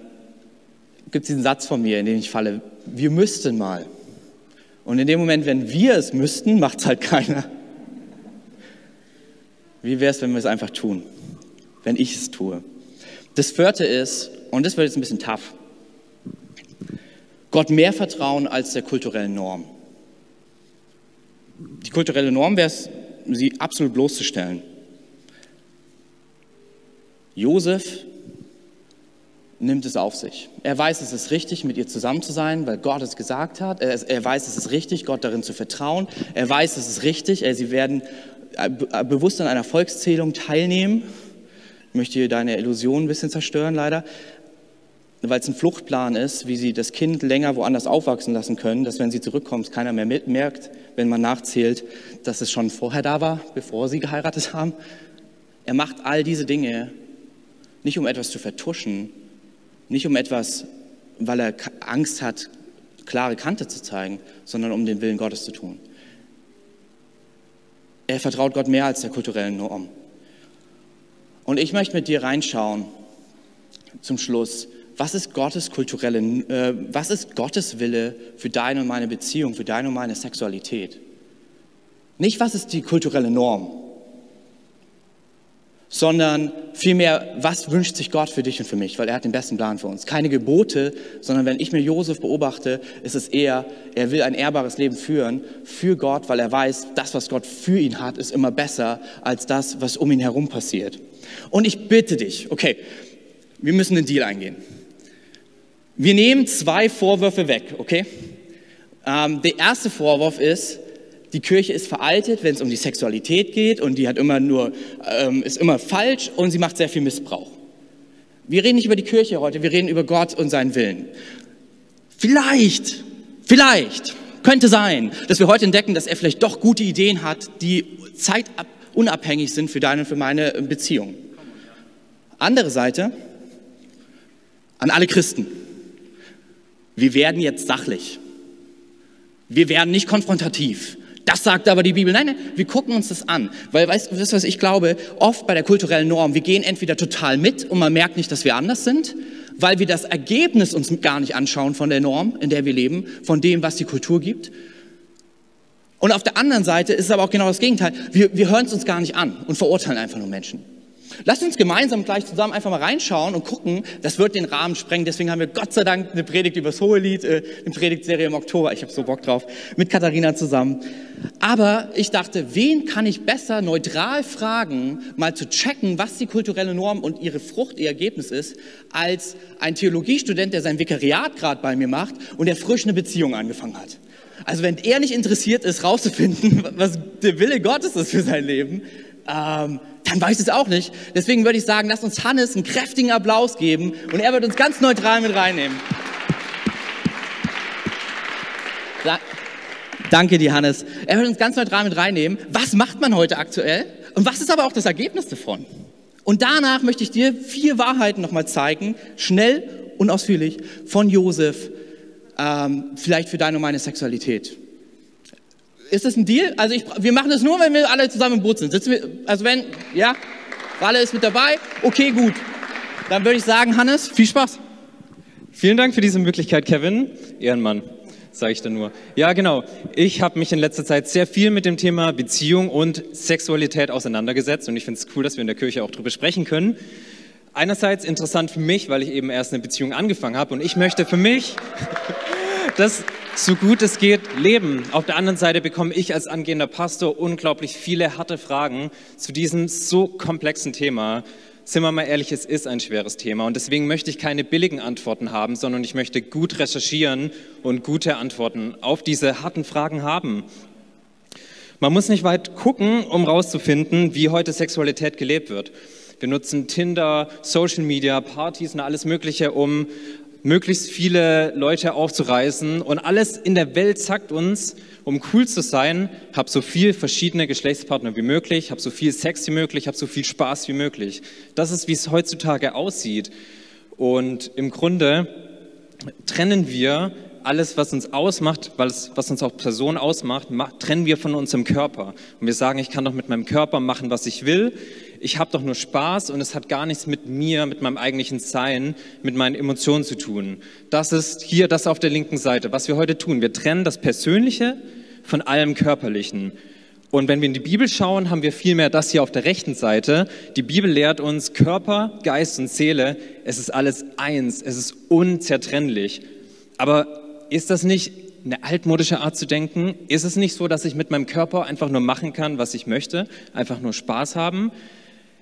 gibt es diesen Satz von mir, in dem ich falle, wir müssten mal. Und in dem Moment, wenn wir es müssten, macht es halt keiner. Wie wäre es, wenn wir es einfach tun? Wenn ich es tue? Das vierte ist, und das wird jetzt ein bisschen tough, Gott mehr vertrauen als der kulturellen Norm. Die kulturelle Norm wäre es, sie absolut bloßzustellen. Josef nimmt es auf sich. Er weiß, es ist richtig, mit ihr zusammen zu sein, weil Gott es gesagt hat. Er, er weiß, es ist richtig, Gott darin zu vertrauen. Er weiß, es ist richtig. Er, sie werden äh, bewusst an einer Volkszählung teilnehmen. Ich möchte hier deine Illusion ein bisschen zerstören, leider weil es ein Fluchtplan ist, wie sie das Kind länger woanders aufwachsen lassen können, dass wenn sie zurückkommt, keiner mehr merkt, wenn man nachzählt, dass es schon vorher da war, bevor sie geheiratet haben. Er macht all diese Dinge nicht um etwas zu vertuschen, nicht um etwas, weil er Angst hat, klare Kante zu zeigen, sondern um den Willen Gottes zu tun. Er vertraut Gott mehr als der kulturellen Norm. Und ich möchte mit dir reinschauen zum Schluss, was ist Gottes kulturelle, äh, was ist Gottes Wille für deine und meine Beziehung, für deine und meine Sexualität? Nicht, was ist die kulturelle Norm, sondern vielmehr, was wünscht sich Gott für dich und für mich, weil er hat den besten Plan für uns. Keine Gebote, sondern wenn ich mir Josef beobachte, ist es eher, er will ein ehrbares Leben führen für Gott, weil er weiß, das, was Gott für ihn hat, ist immer besser als das, was um ihn herum passiert. Und ich bitte dich, okay, wir müssen einen Deal eingehen. Wir nehmen zwei Vorwürfe weg, okay? Ähm, der erste Vorwurf ist, die Kirche ist veraltet, wenn es um die Sexualität geht und die hat immer nur, ähm, ist immer falsch und sie macht sehr viel Missbrauch. Wir reden nicht über die Kirche heute, wir reden über Gott und seinen Willen. Vielleicht, vielleicht könnte sein, dass wir heute entdecken, dass er vielleicht doch gute Ideen hat, die zeitunabhängig sind für deine und für meine Beziehung. Andere Seite, an alle Christen. Wir werden jetzt sachlich. Wir werden nicht konfrontativ. Das sagt aber die Bibel. Nein, nein, wir gucken uns das an. Weil, weißt du, was ich glaube? Oft bei der kulturellen Norm, wir gehen entweder total mit und man merkt nicht, dass wir anders sind, weil wir das Ergebnis uns gar nicht anschauen von der Norm, in der wir leben, von dem, was die Kultur gibt. Und auf der anderen Seite ist es aber auch genau das Gegenteil. Wir, wir hören es uns gar nicht an und verurteilen einfach nur Menschen. Lasst uns gemeinsam gleich zusammen einfach mal reinschauen und gucken. Das wird den Rahmen sprengen. Deswegen haben wir Gott sei Dank eine Predigt über das Hohelied, äh, eine Predigtserie im Oktober. Ich habe so Bock drauf. Mit Katharina zusammen. Aber ich dachte, wen kann ich besser neutral fragen, mal zu checken, was die kulturelle Norm und ihre Frucht, ihr Ergebnis ist, als ein Theologiestudent, der sein Vikariat gerade bei mir macht und der frisch eine Beziehung angefangen hat. Also wenn er nicht interessiert ist, rauszufinden, was der Wille Gottes ist für sein Leben, ähm, dann weiß ich es auch nicht. Deswegen würde ich sagen, lasst uns Hannes einen kräftigen Applaus geben und er wird uns ganz neutral mit reinnehmen. Da, danke dir, Hannes. Er wird uns ganz neutral mit reinnehmen. Was macht man heute aktuell? Und was ist aber auch das Ergebnis davon? Und danach möchte ich dir vier Wahrheiten nochmal zeigen, schnell und ausführlich, von Josef, ähm, vielleicht für deine und meine Sexualität. Ist das ein Deal? Also ich, wir machen das nur, wenn wir alle zusammen im Boot sind. Sitzen wir, also wenn, ja, Ralle ist mit dabei. Okay, gut. Dann würde ich sagen, Hannes, viel Spaß. Vielen Dank für diese Möglichkeit, Kevin. Ehrenmann, sage ich dann nur. Ja, genau. Ich habe mich in letzter Zeit sehr viel mit dem Thema Beziehung und Sexualität auseinandergesetzt und ich finde es cool, dass wir in der Kirche auch darüber sprechen können. Einerseits interessant für mich, weil ich eben erst eine Beziehung angefangen habe und ich möchte für mich das so gut es geht leben. Auf der anderen Seite bekomme ich als angehender Pastor unglaublich viele harte Fragen zu diesem so komplexen Thema. Sind wir mal ehrlich, es ist ein schweres Thema und deswegen möchte ich keine billigen Antworten haben, sondern ich möchte gut recherchieren und gute Antworten auf diese harten Fragen haben. Man muss nicht weit gucken, um herauszufinden, wie heute Sexualität gelebt wird. Wir nutzen Tinder, Social Media, Partys und alles Mögliche, um möglichst viele Leute aufzureißen. Und alles in der Welt sagt uns, um cool zu sein, hab so viel verschiedene Geschlechtspartner wie möglich, hab so viel Sex wie möglich, hab so viel Spaß wie möglich. Das ist, wie es heutzutage aussieht. Und im Grunde trennen wir alles, was uns ausmacht, was, uns auch Person ausmacht, trennen wir von unserem Körper. Und wir sagen, ich kann doch mit meinem Körper machen, was ich will ich habe doch nur Spaß und es hat gar nichts mit mir, mit meinem eigentlichen Sein, mit meinen Emotionen zu tun. Das ist hier das auf der linken Seite, was wir heute tun. Wir trennen das Persönliche von allem Körperlichen. Und wenn wir in die Bibel schauen, haben wir vielmehr das hier auf der rechten Seite. Die Bibel lehrt uns Körper, Geist und Seele. Es ist alles eins. Es ist unzertrennlich. Aber ist das nicht eine altmodische Art zu denken? Ist es nicht so, dass ich mit meinem Körper einfach nur machen kann, was ich möchte? Einfach nur Spaß haben?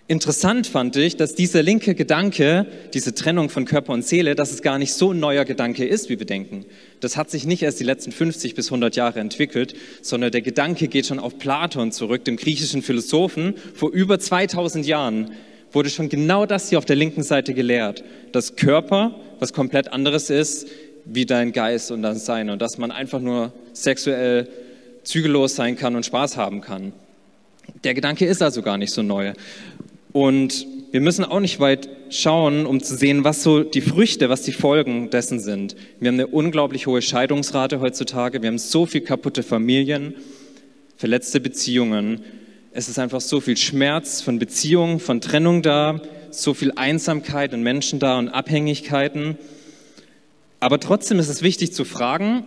Interessant fand ich, dass dieser linke Gedanke, diese Trennung von Körper und Seele, dass es gar nicht so ein neuer Gedanke ist, wie wir denken. Das hat sich nicht erst die letzten 50 bis 100 Jahre entwickelt, sondern der Gedanke geht schon auf Platon zurück, dem griechischen Philosophen. Vor über 2000 Jahren wurde schon genau das hier auf der linken Seite gelehrt, dass Körper was komplett anderes ist wie dein Geist und dein Sein und dass man einfach nur sexuell zügellos sein kann und Spaß haben kann. Der Gedanke ist also gar nicht so neu. Und wir müssen auch nicht weit schauen, um zu sehen, was so die Früchte, was die Folgen dessen sind. Wir haben eine unglaublich hohe Scheidungsrate heutzutage. Wir haben so viel kaputte Familien, verletzte Beziehungen. Es ist einfach so viel Schmerz von Beziehungen, von Trennung da, so viel Einsamkeit in Menschen da und Abhängigkeiten. Aber trotzdem ist es wichtig zu fragen,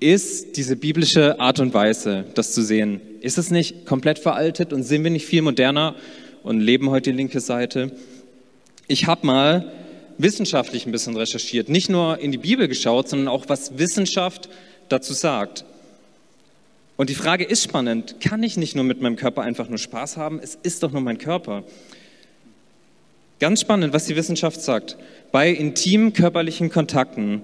ist diese biblische Art und Weise, das zu sehen, ist es nicht komplett veraltet und sind wir nicht viel moderner und leben heute die linke Seite. Ich habe mal wissenschaftlich ein bisschen recherchiert, nicht nur in die Bibel geschaut, sondern auch, was Wissenschaft dazu sagt. Und die Frage ist spannend, kann ich nicht nur mit meinem Körper einfach nur Spaß haben? Es ist doch nur mein Körper. Ganz spannend, was die Wissenschaft sagt. Bei intimen körperlichen Kontakten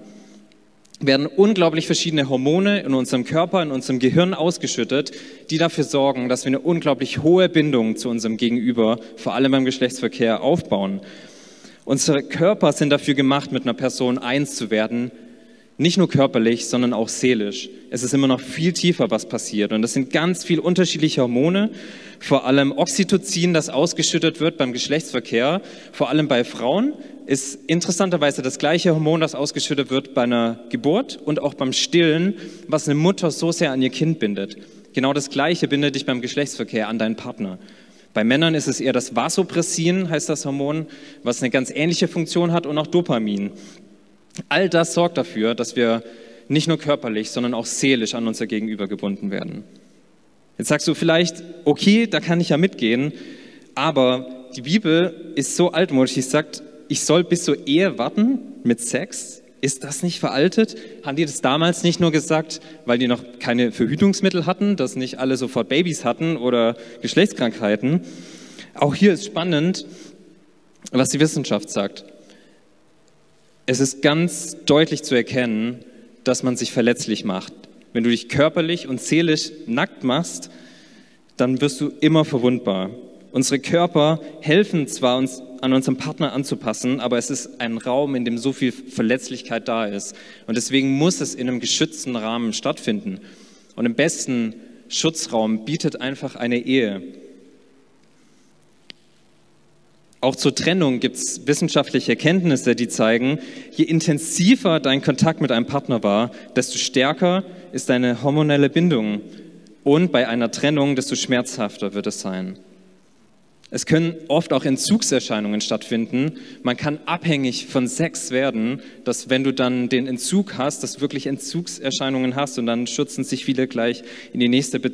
werden unglaublich verschiedene Hormone in unserem Körper, in unserem Gehirn ausgeschüttet, die dafür sorgen, dass wir eine unglaublich hohe Bindung zu unserem Gegenüber, vor allem beim Geschlechtsverkehr, aufbauen. Unsere Körper sind dafür gemacht, mit einer Person eins zu werden, nicht nur körperlich, sondern auch seelisch. Es ist immer noch viel tiefer, was passiert. Und das sind ganz viele unterschiedliche Hormone, vor allem Oxytocin, das ausgeschüttet wird beim Geschlechtsverkehr, vor allem bei Frauen, ist interessanterweise das gleiche Hormon, das ausgeschüttet wird bei einer Geburt und auch beim Stillen, was eine Mutter so sehr an ihr Kind bindet. Genau das gleiche bindet dich beim Geschlechtsverkehr an deinen Partner. Bei Männern ist es eher das Vasopressin, heißt das Hormon, was eine ganz ähnliche Funktion hat und auch Dopamin. All das sorgt dafür, dass wir nicht nur körperlich, sondern auch seelisch an unser Gegenüber gebunden werden. Jetzt sagst du vielleicht, okay, da kann ich ja mitgehen, aber die Bibel ist so altmodisch, sie sagt, ich soll bis zur Ehe warten mit Sex. Ist das nicht veraltet? Haben die das damals nicht nur gesagt, weil die noch keine Verhütungsmittel hatten, dass nicht alle sofort Babys hatten oder Geschlechtskrankheiten? Auch hier ist spannend, was die Wissenschaft sagt. Es ist ganz deutlich zu erkennen, dass man sich verletzlich macht. Wenn du dich körperlich und seelisch nackt machst, dann wirst du immer verwundbar. Unsere Körper helfen zwar uns an unserem Partner anzupassen, aber es ist ein Raum, in dem so viel Verletzlichkeit da ist. Und deswegen muss es in einem geschützten Rahmen stattfinden. Und im besten Schutzraum bietet einfach eine Ehe. Auch zur Trennung gibt es wissenschaftliche Erkenntnisse, die zeigen, je intensiver dein Kontakt mit einem Partner war, desto stärker ist deine hormonelle Bindung. Und bei einer Trennung, desto schmerzhafter wird es sein. Es können oft auch Entzugserscheinungen stattfinden. Man kann abhängig von Sex werden, dass wenn du dann den Entzug hast, dass wirklich Entzugserscheinungen hast und dann schützen sich viele gleich in die nächste Be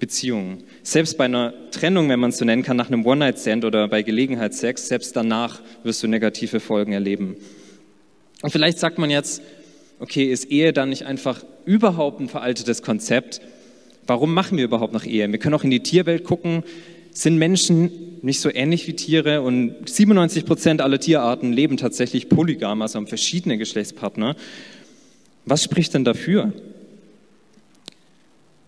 Beziehung. Selbst bei einer Trennung, wenn man es so nennen kann, nach einem One-Night-Stand oder bei Gelegenheitssex, selbst danach wirst du negative Folgen erleben. Und vielleicht sagt man jetzt, okay, ist Ehe dann nicht einfach überhaupt ein veraltetes Konzept? Warum machen wir überhaupt noch Ehe? Wir können auch in die Tierwelt gucken sind Menschen nicht so ähnlich wie Tiere und 97 Prozent aller Tierarten leben tatsächlich polygam, also haben verschiedene Geschlechtspartner. Was spricht denn dafür?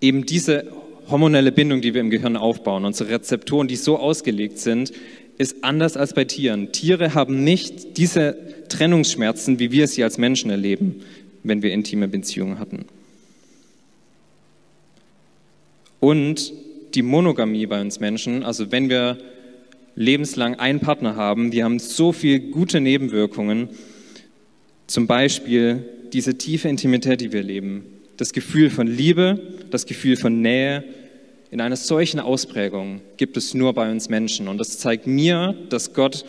Eben diese hormonelle Bindung, die wir im Gehirn aufbauen, unsere Rezeptoren, die so ausgelegt sind, ist anders als bei Tieren. Tiere haben nicht diese Trennungsschmerzen, wie wir sie als Menschen erleben, wenn wir intime Beziehungen hatten. Und die Monogamie bei uns Menschen, also wenn wir lebenslang einen Partner haben, die haben so viele gute Nebenwirkungen. Zum Beispiel diese tiefe Intimität, die wir leben, das Gefühl von Liebe, das Gefühl von Nähe. In einer solchen Ausprägung gibt es nur bei uns Menschen. Und das zeigt mir, dass Gott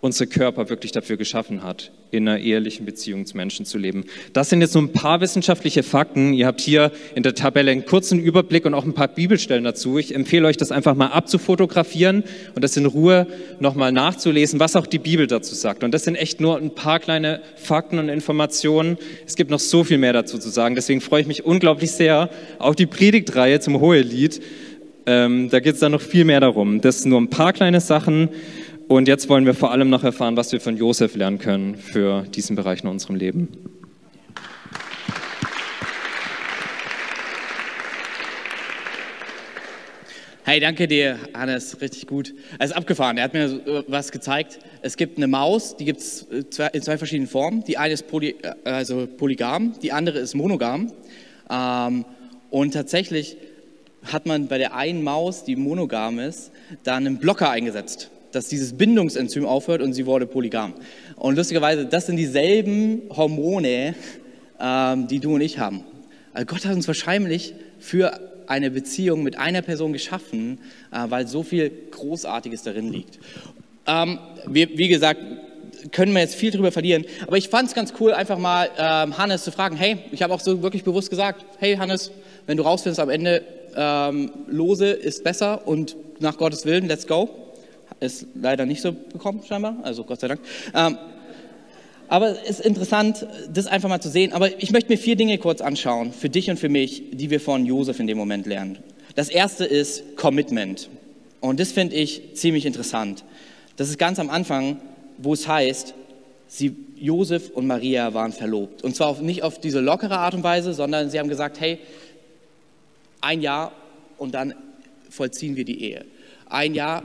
unsere Körper wirklich dafür geschaffen hat, in einer ehelichen Beziehung zu Menschen zu leben. Das sind jetzt so ein paar wissenschaftliche Fakten. Ihr habt hier in der Tabelle einen kurzen Überblick und auch ein paar Bibelstellen dazu. Ich empfehle euch, das einfach mal abzufotografieren und das in Ruhe nochmal nachzulesen, was auch die Bibel dazu sagt. Und das sind echt nur ein paar kleine Fakten und Informationen. Es gibt noch so viel mehr dazu zu sagen. Deswegen freue ich mich unglaublich sehr auf die Predigtreihe zum Hohelied. Ähm, da geht es dann noch viel mehr darum. Das sind nur ein paar kleine Sachen. Und jetzt wollen wir vor allem noch erfahren, was wir von Josef lernen können für diesen Bereich in unserem Leben. Hey, danke dir, Hannes, richtig gut. Er ist abgefahren, er hat mir was gezeigt. Es gibt eine Maus, die gibt es äh, in zwei verschiedenen Formen. Die eine ist poly, äh, also polygam, die andere ist monogam. Ähm, und tatsächlich hat man bei der einen Maus, die monogam ist, da einen Blocker eingesetzt dass dieses Bindungsenzym aufhört und sie wurde polygam. Und lustigerweise, das sind dieselben Hormone, ähm, die du und ich haben. Also Gott hat uns wahrscheinlich für eine Beziehung mit einer Person geschaffen, äh, weil so viel Großartiges darin liegt. Ähm, wir, wie gesagt, können wir jetzt viel drüber verlieren, aber ich fand es ganz cool, einfach mal ähm, Hannes zu fragen, hey, ich habe auch so wirklich bewusst gesagt, hey Hannes, wenn du rausfindest am Ende, ähm, lose ist besser und nach Gottes Willen, let's go ist leider nicht so gekommen, scheinbar, also Gott sei Dank. Ähm, aber es ist interessant, das einfach mal zu sehen. Aber ich möchte mir vier Dinge kurz anschauen, für dich und für mich, die wir von Josef in dem Moment lernen. Das erste ist Commitment. Und das finde ich ziemlich interessant. Das ist ganz am Anfang, wo es heißt, sie, Josef und Maria waren verlobt. Und zwar auf, nicht auf diese lockere Art und Weise, sondern sie haben gesagt, hey, ein Jahr und dann vollziehen wir die Ehe. Ein Jahr,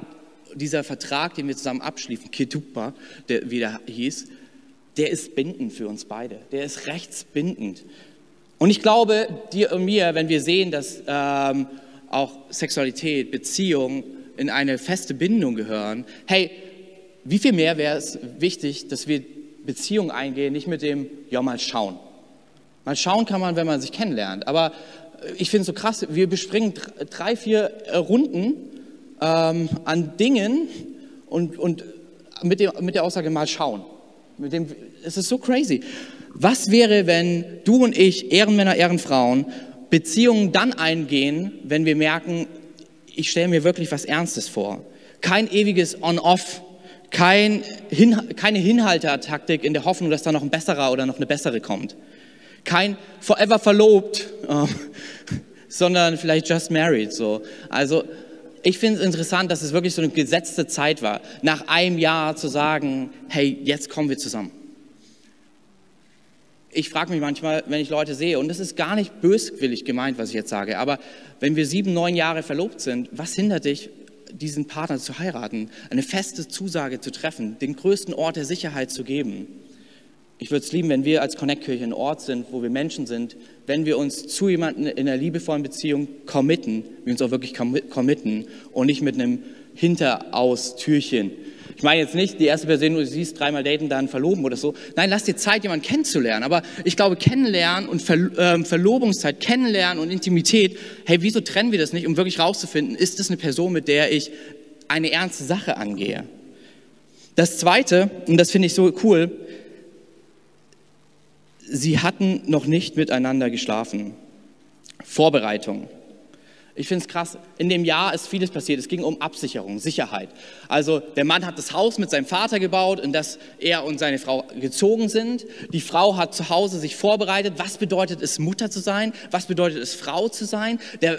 dieser Vertrag, den wir zusammen abschließen, Ketuppa, der, wie der hieß, der ist bindend für uns beide. Der ist rechtsbindend. Und ich glaube, dir und mir, wenn wir sehen, dass ähm, auch Sexualität, Beziehung in eine feste Bindung gehören, hey, wie viel mehr wäre es wichtig, dass wir Beziehungen eingehen, nicht mit dem, ja, mal schauen. Mal schauen kann man, wenn man sich kennenlernt. Aber ich finde es so krass, wir bespringen drei, vier Runden ähm, an Dingen und, und mit, dem, mit der Aussage mal schauen. Mit dem, es ist so crazy. Was wäre, wenn du und ich, Ehrenmänner, Ehrenfrauen, Beziehungen dann eingehen, wenn wir merken, ich stelle mir wirklich was Ernstes vor. Kein ewiges On-Off, kein Hin keine Hinhaltertaktik in der Hoffnung, dass da noch ein besserer oder noch eine bessere kommt. Kein Forever verlobt, äh, sondern vielleicht just married. So. Also ich finde es interessant, dass es wirklich so eine gesetzte Zeit war, nach einem Jahr zu sagen, hey, jetzt kommen wir zusammen. Ich frage mich manchmal, wenn ich Leute sehe, und das ist gar nicht böswillig gemeint, was ich jetzt sage, aber wenn wir sieben, neun Jahre verlobt sind, was hindert dich, diesen Partner zu heiraten, eine feste Zusage zu treffen, den größten Ort der Sicherheit zu geben? Ich würde es lieben, wenn wir als Connect-Kirche ein Ort sind, wo wir Menschen sind, wenn wir uns zu jemandem in einer liebevollen Beziehung committen, wir uns auch wirklich committen und nicht mit einem Hinteraus-Türchen. Ich meine jetzt nicht, die erste Person, du siehst, dreimal daten, dann verloben oder so. Nein, lass dir Zeit, jemanden kennenzulernen. Aber ich glaube, kennenlernen und Ver äh, Verlobungszeit, kennenlernen und Intimität, hey, wieso trennen wir das nicht, um wirklich rauszufinden, ist das eine Person, mit der ich eine ernste Sache angehe? Das Zweite, und das finde ich so cool, sie hatten noch nicht miteinander geschlafen. Vorbereitung. Ich finde es krass, in dem Jahr ist vieles passiert. Es ging um Absicherung, Sicherheit. Also der Mann hat das Haus mit seinem Vater gebaut, in das er und seine Frau gezogen sind. Die Frau hat zu Hause sich vorbereitet. Was bedeutet es, Mutter zu sein? Was bedeutet es, Frau zu sein? Der,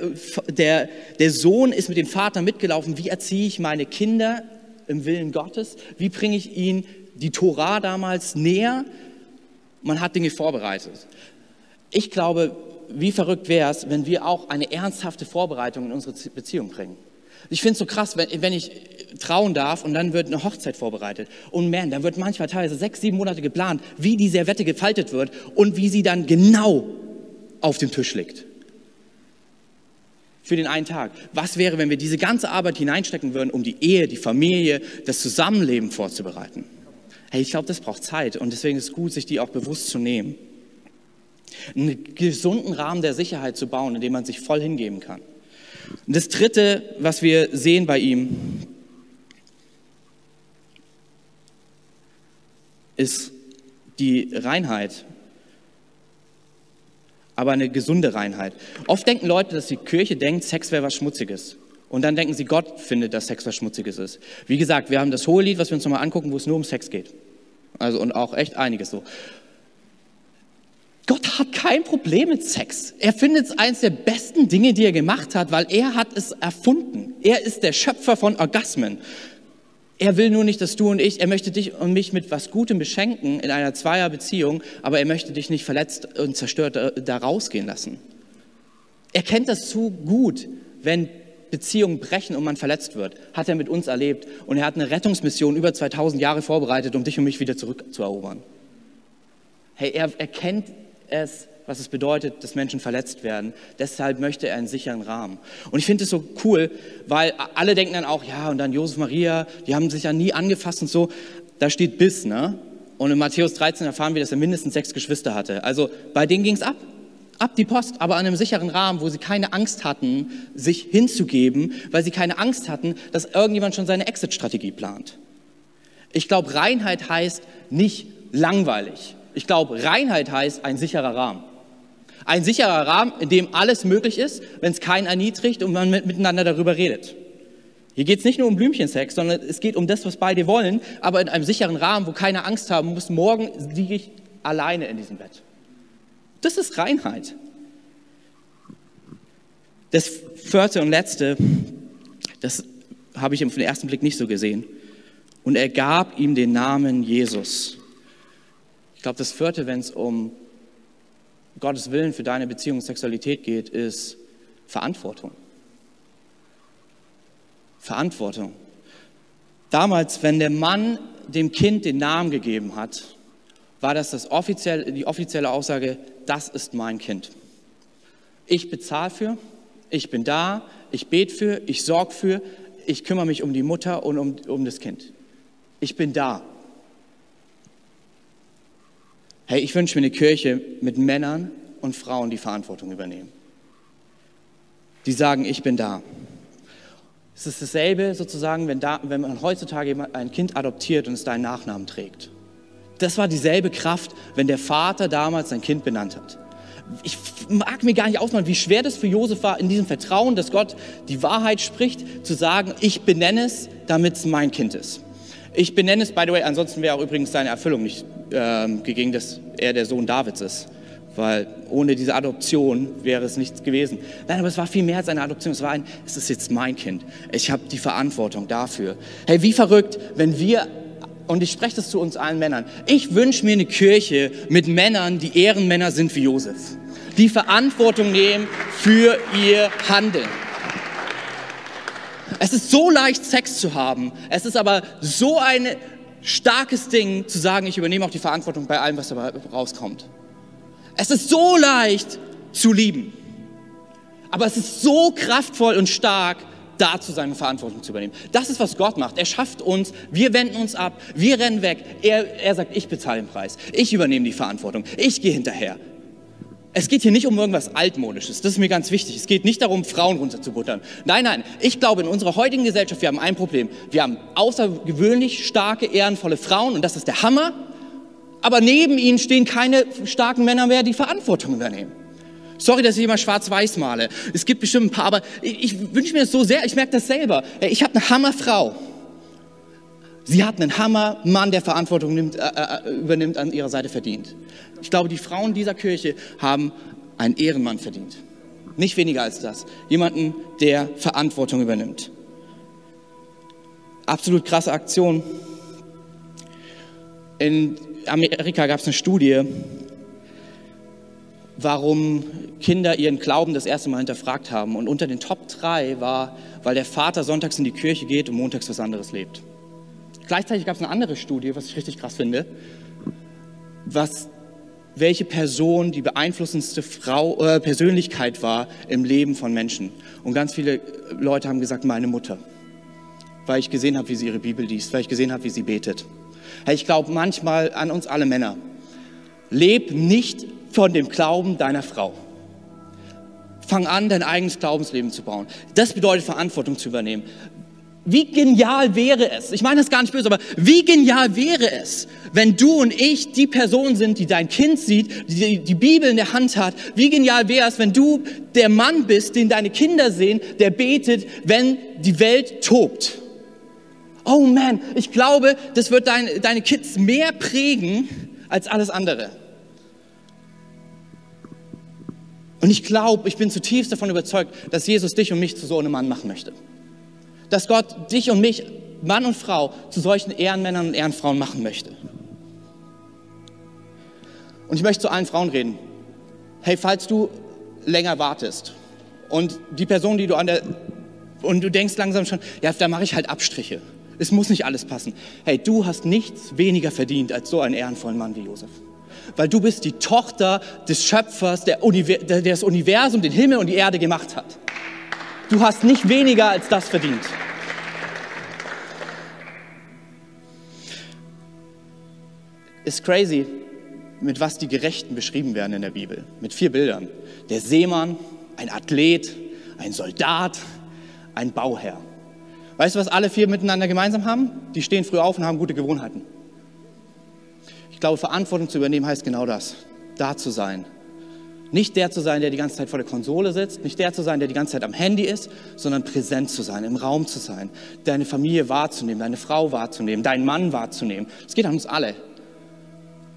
der, der Sohn ist mit dem Vater mitgelaufen. Wie erziehe ich meine Kinder im Willen Gottes? Wie bringe ich ihnen die Torah damals näher? Man hat Dinge vorbereitet. Ich glaube, wie verrückt wäre es, wenn wir auch eine ernsthafte Vorbereitung in unsere Beziehung bringen. Ich finde es so krass, wenn, wenn, ich trauen darf und dann wird eine Hochzeit vorbereitet. Und man, da wird manchmal teilweise sechs, sieben Monate geplant, wie die Servette gefaltet wird und wie sie dann genau auf dem Tisch liegt. Für den einen Tag. Was wäre, wenn wir diese ganze Arbeit hineinstecken würden, um die Ehe, die Familie, das Zusammenleben vorzubereiten? Hey, ich glaube, das braucht Zeit und deswegen ist es gut, sich die auch bewusst zu nehmen. Einen gesunden Rahmen der Sicherheit zu bauen, in dem man sich voll hingeben kann. Und das Dritte, was wir sehen bei ihm, ist die Reinheit. Aber eine gesunde Reinheit. Oft denken Leute, dass die Kirche denkt, Sex wäre was Schmutziges. Und dann denken sie, Gott findet, dass Sex was Schmutziges ist. Wie gesagt, wir haben das hohe Lied, was wir uns nochmal angucken, wo es nur um Sex geht. Also und auch echt einiges so. Gott hat kein Problem mit Sex. Er findet es eines der besten Dinge, die er gemacht hat, weil er hat es erfunden. Er ist der Schöpfer von Orgasmen. Er will nur nicht, dass du und ich, er möchte dich und mich mit was Gutem beschenken in einer Zweierbeziehung, aber er möchte dich nicht verletzt und zerstört da rausgehen lassen. Er kennt das zu gut, wenn Beziehungen brechen und man verletzt wird, hat er mit uns erlebt. Und er hat eine Rettungsmission über 2000 Jahre vorbereitet, um dich und mich wieder zurückzuerobern. Hey, er erkennt es, was es bedeutet, dass Menschen verletzt werden. Deshalb möchte er einen sicheren Rahmen. Und ich finde es so cool, weil alle denken dann auch, ja, und dann Josef Maria, die haben sich ja nie angefasst und so. Da steht bis, ne? Und in Matthäus 13 erfahren wir, dass er mindestens sechs Geschwister hatte. Also bei denen ging es ab ab die Post, aber an einem sicheren Rahmen, wo sie keine Angst hatten, sich hinzugeben, weil sie keine Angst hatten, dass irgendjemand schon seine Exit-Strategie plant. Ich glaube, Reinheit heißt nicht langweilig. Ich glaube, Reinheit heißt ein sicherer Rahmen. Ein sicherer Rahmen, in dem alles möglich ist, wenn es keinen erniedrigt und man mit, miteinander darüber redet. Hier geht es nicht nur um Blümchensex, sondern es geht um das, was beide wollen, aber in einem sicheren Rahmen, wo keiner Angst haben muss, morgen liege ich alleine in diesem Bett. Das ist Reinheit. Das vierte und letzte, das habe ich im ersten Blick nicht so gesehen. und er gab ihm den Namen Jesus. Ich glaube, das vierte, wenn es um Gottes Willen für deine Beziehung und Sexualität geht, ist Verantwortung. Verantwortung. Damals, wenn der Mann dem Kind den Namen gegeben hat, war das, das offiziell, die offizielle Aussage, das ist mein Kind. Ich bezahle für, ich bin da, ich bete für, ich sorge für, ich kümmere mich um die Mutter und um, um das Kind. Ich bin da. Hey, ich wünsche mir eine Kirche mit Männern und Frauen, die Verantwortung übernehmen. Die sagen, ich bin da. Es ist dasselbe sozusagen, wenn, da, wenn man heutzutage ein Kind adoptiert und es deinen Nachnamen trägt. Das war dieselbe Kraft, wenn der Vater damals sein Kind benannt hat. Ich mag mir gar nicht ausmalen, wie schwer das für Josef war, in diesem Vertrauen, dass Gott die Wahrheit spricht, zu sagen, ich benenne es, damit es mein Kind ist. Ich benenne es, by the way, ansonsten wäre auch übrigens seine Erfüllung nicht äh, gegeben, dass er der Sohn Davids ist. Weil ohne diese Adoption wäre es nichts gewesen. Nein, aber es war viel mehr als eine Adoption. Es war ein, es ist jetzt mein Kind. Ich habe die Verantwortung dafür. Hey, wie verrückt, wenn wir und ich spreche das zu uns allen Männern. Ich wünsche mir eine Kirche mit Männern, die Ehrenmänner sind wie Josef, die Verantwortung nehmen für ihr Handeln. Es ist so leicht, Sex zu haben. Es ist aber so ein starkes Ding, zu sagen, ich übernehme auch die Verantwortung bei allem, was dabei rauskommt. Es ist so leicht zu lieben. Aber es ist so kraftvoll und stark, dazu seine Verantwortung zu übernehmen. Das ist, was Gott macht. Er schafft uns, wir wenden uns ab, wir rennen weg. Er, er sagt, ich bezahle den Preis, ich übernehme die Verantwortung, ich gehe hinterher. Es geht hier nicht um irgendwas Altmodisches, das ist mir ganz wichtig. Es geht nicht darum, Frauen runterzubuttern. Nein, nein, ich glaube, in unserer heutigen Gesellschaft, wir haben ein Problem. Wir haben außergewöhnlich starke, ehrenvolle Frauen und das ist der Hammer. Aber neben ihnen stehen keine starken Männer mehr, die Verantwortung übernehmen. Sorry, dass ich immer schwarz-weiß male. Es gibt bestimmt ein paar, aber ich, ich wünsche mir das so sehr, ich merke das selber. Ich habe eine Hammerfrau. Sie hat einen Hammermann, der Verantwortung nimmt, äh, äh, übernimmt, an ihrer Seite verdient. Ich glaube, die Frauen dieser Kirche haben einen Ehrenmann verdient. Nicht weniger als das. Jemanden, der Verantwortung übernimmt. Absolut krasse Aktion. In Amerika gab es eine Studie, warum Kinder ihren Glauben das erste Mal hinterfragt haben. Und unter den Top 3 war, weil der Vater sonntags in die Kirche geht und montags was anderes lebt. Gleichzeitig gab es eine andere Studie, was ich richtig krass finde, was, welche Person die beeinflussendste Frau, äh, Persönlichkeit war im Leben von Menschen. Und ganz viele Leute haben gesagt, meine Mutter. Weil ich gesehen habe, wie sie ihre Bibel liest, weil ich gesehen habe, wie sie betet. Ich glaube manchmal an uns alle Männer. Leb nicht von dem Glauben deiner Frau. Fang an, dein eigenes Glaubensleben zu bauen. Das bedeutet, Verantwortung zu übernehmen. Wie genial wäre es, ich meine das gar nicht böse, aber wie genial wäre es, wenn du und ich die Person sind, die dein Kind sieht, die die Bibel in der Hand hat. Wie genial wäre es, wenn du der Mann bist, den deine Kinder sehen, der betet, wenn die Welt tobt. Oh man, ich glaube, das wird dein, deine Kids mehr prägen als alles andere. Und ich glaube, ich bin zutiefst davon überzeugt, dass Jesus dich und mich zu so einem Mann machen möchte. Dass Gott dich und mich, Mann und Frau, zu solchen Ehrenmännern und Ehrenfrauen machen möchte. Und ich möchte zu allen Frauen reden. Hey, falls du länger wartest und die Person, die du an der, und du denkst langsam schon, ja, da mache ich halt Abstriche. Es muss nicht alles passen. Hey, du hast nichts weniger verdient als so einen ehrenvollen Mann wie Josef weil du bist die Tochter des Schöpfers, der, Univers der das Universum, den Himmel und die Erde gemacht hat. Du hast nicht weniger als das verdient. Ist crazy, mit was die Gerechten beschrieben werden in der Bibel. Mit vier Bildern. Der Seemann, ein Athlet, ein Soldat, ein Bauherr. Weißt du, was alle vier miteinander gemeinsam haben? Die stehen früh auf und haben gute Gewohnheiten. Glaube, Verantwortung zu übernehmen heißt genau das, da zu sein. Nicht der zu sein, der die ganze Zeit vor der Konsole sitzt, nicht der zu sein, der die ganze Zeit am Handy ist, sondern präsent zu sein, im Raum zu sein, deine Familie wahrzunehmen, deine Frau wahrzunehmen, deinen Mann wahrzunehmen. Es geht an uns alle.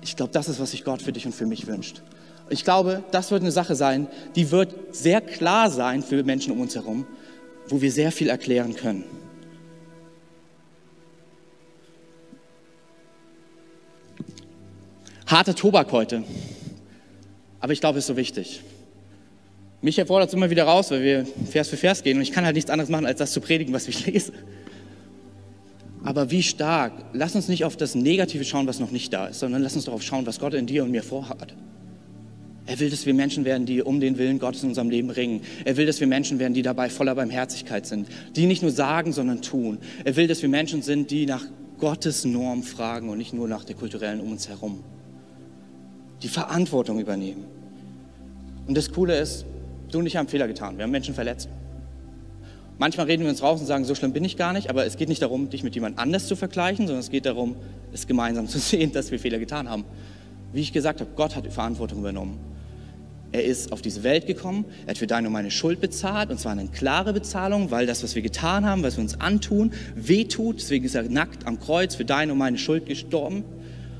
Ich glaube, das ist, was sich Gott für dich und für mich wünscht. Ich glaube, das wird eine Sache sein, die wird sehr klar sein für Menschen um uns herum, wo wir sehr viel erklären können. Harter Tobak heute. Aber ich glaube, es ist so wichtig. Mich erfordert es immer wieder raus, weil wir Vers für Vers gehen und ich kann halt nichts anderes machen, als das zu predigen, was ich lese. Aber wie stark, lass uns nicht auf das Negative schauen, was noch nicht da ist, sondern lass uns darauf schauen, was Gott in dir und mir vorhat. Er will, dass wir Menschen werden, die um den Willen Gottes in unserem Leben ringen. Er will, dass wir Menschen werden, die dabei voller Barmherzigkeit sind, die nicht nur sagen, sondern tun. Er will, dass wir Menschen sind, die nach Gottes Norm fragen und nicht nur nach der kulturellen um uns herum. Die Verantwortung übernehmen. Und das Coole ist, du und ich haben Fehler getan. Wir haben Menschen verletzt. Manchmal reden wir uns raus und sagen, so schlimm bin ich gar nicht, aber es geht nicht darum, dich mit jemand anders zu vergleichen, sondern es geht darum, es gemeinsam zu sehen, dass wir Fehler getan haben. Wie ich gesagt habe, Gott hat die Verantwortung übernommen. Er ist auf diese Welt gekommen, er hat für deine und meine Schuld bezahlt, und zwar eine klare Bezahlung, weil das, was wir getan haben, was wir uns antun, wehtut. Deswegen ist er nackt am Kreuz für deine und meine Schuld gestorben.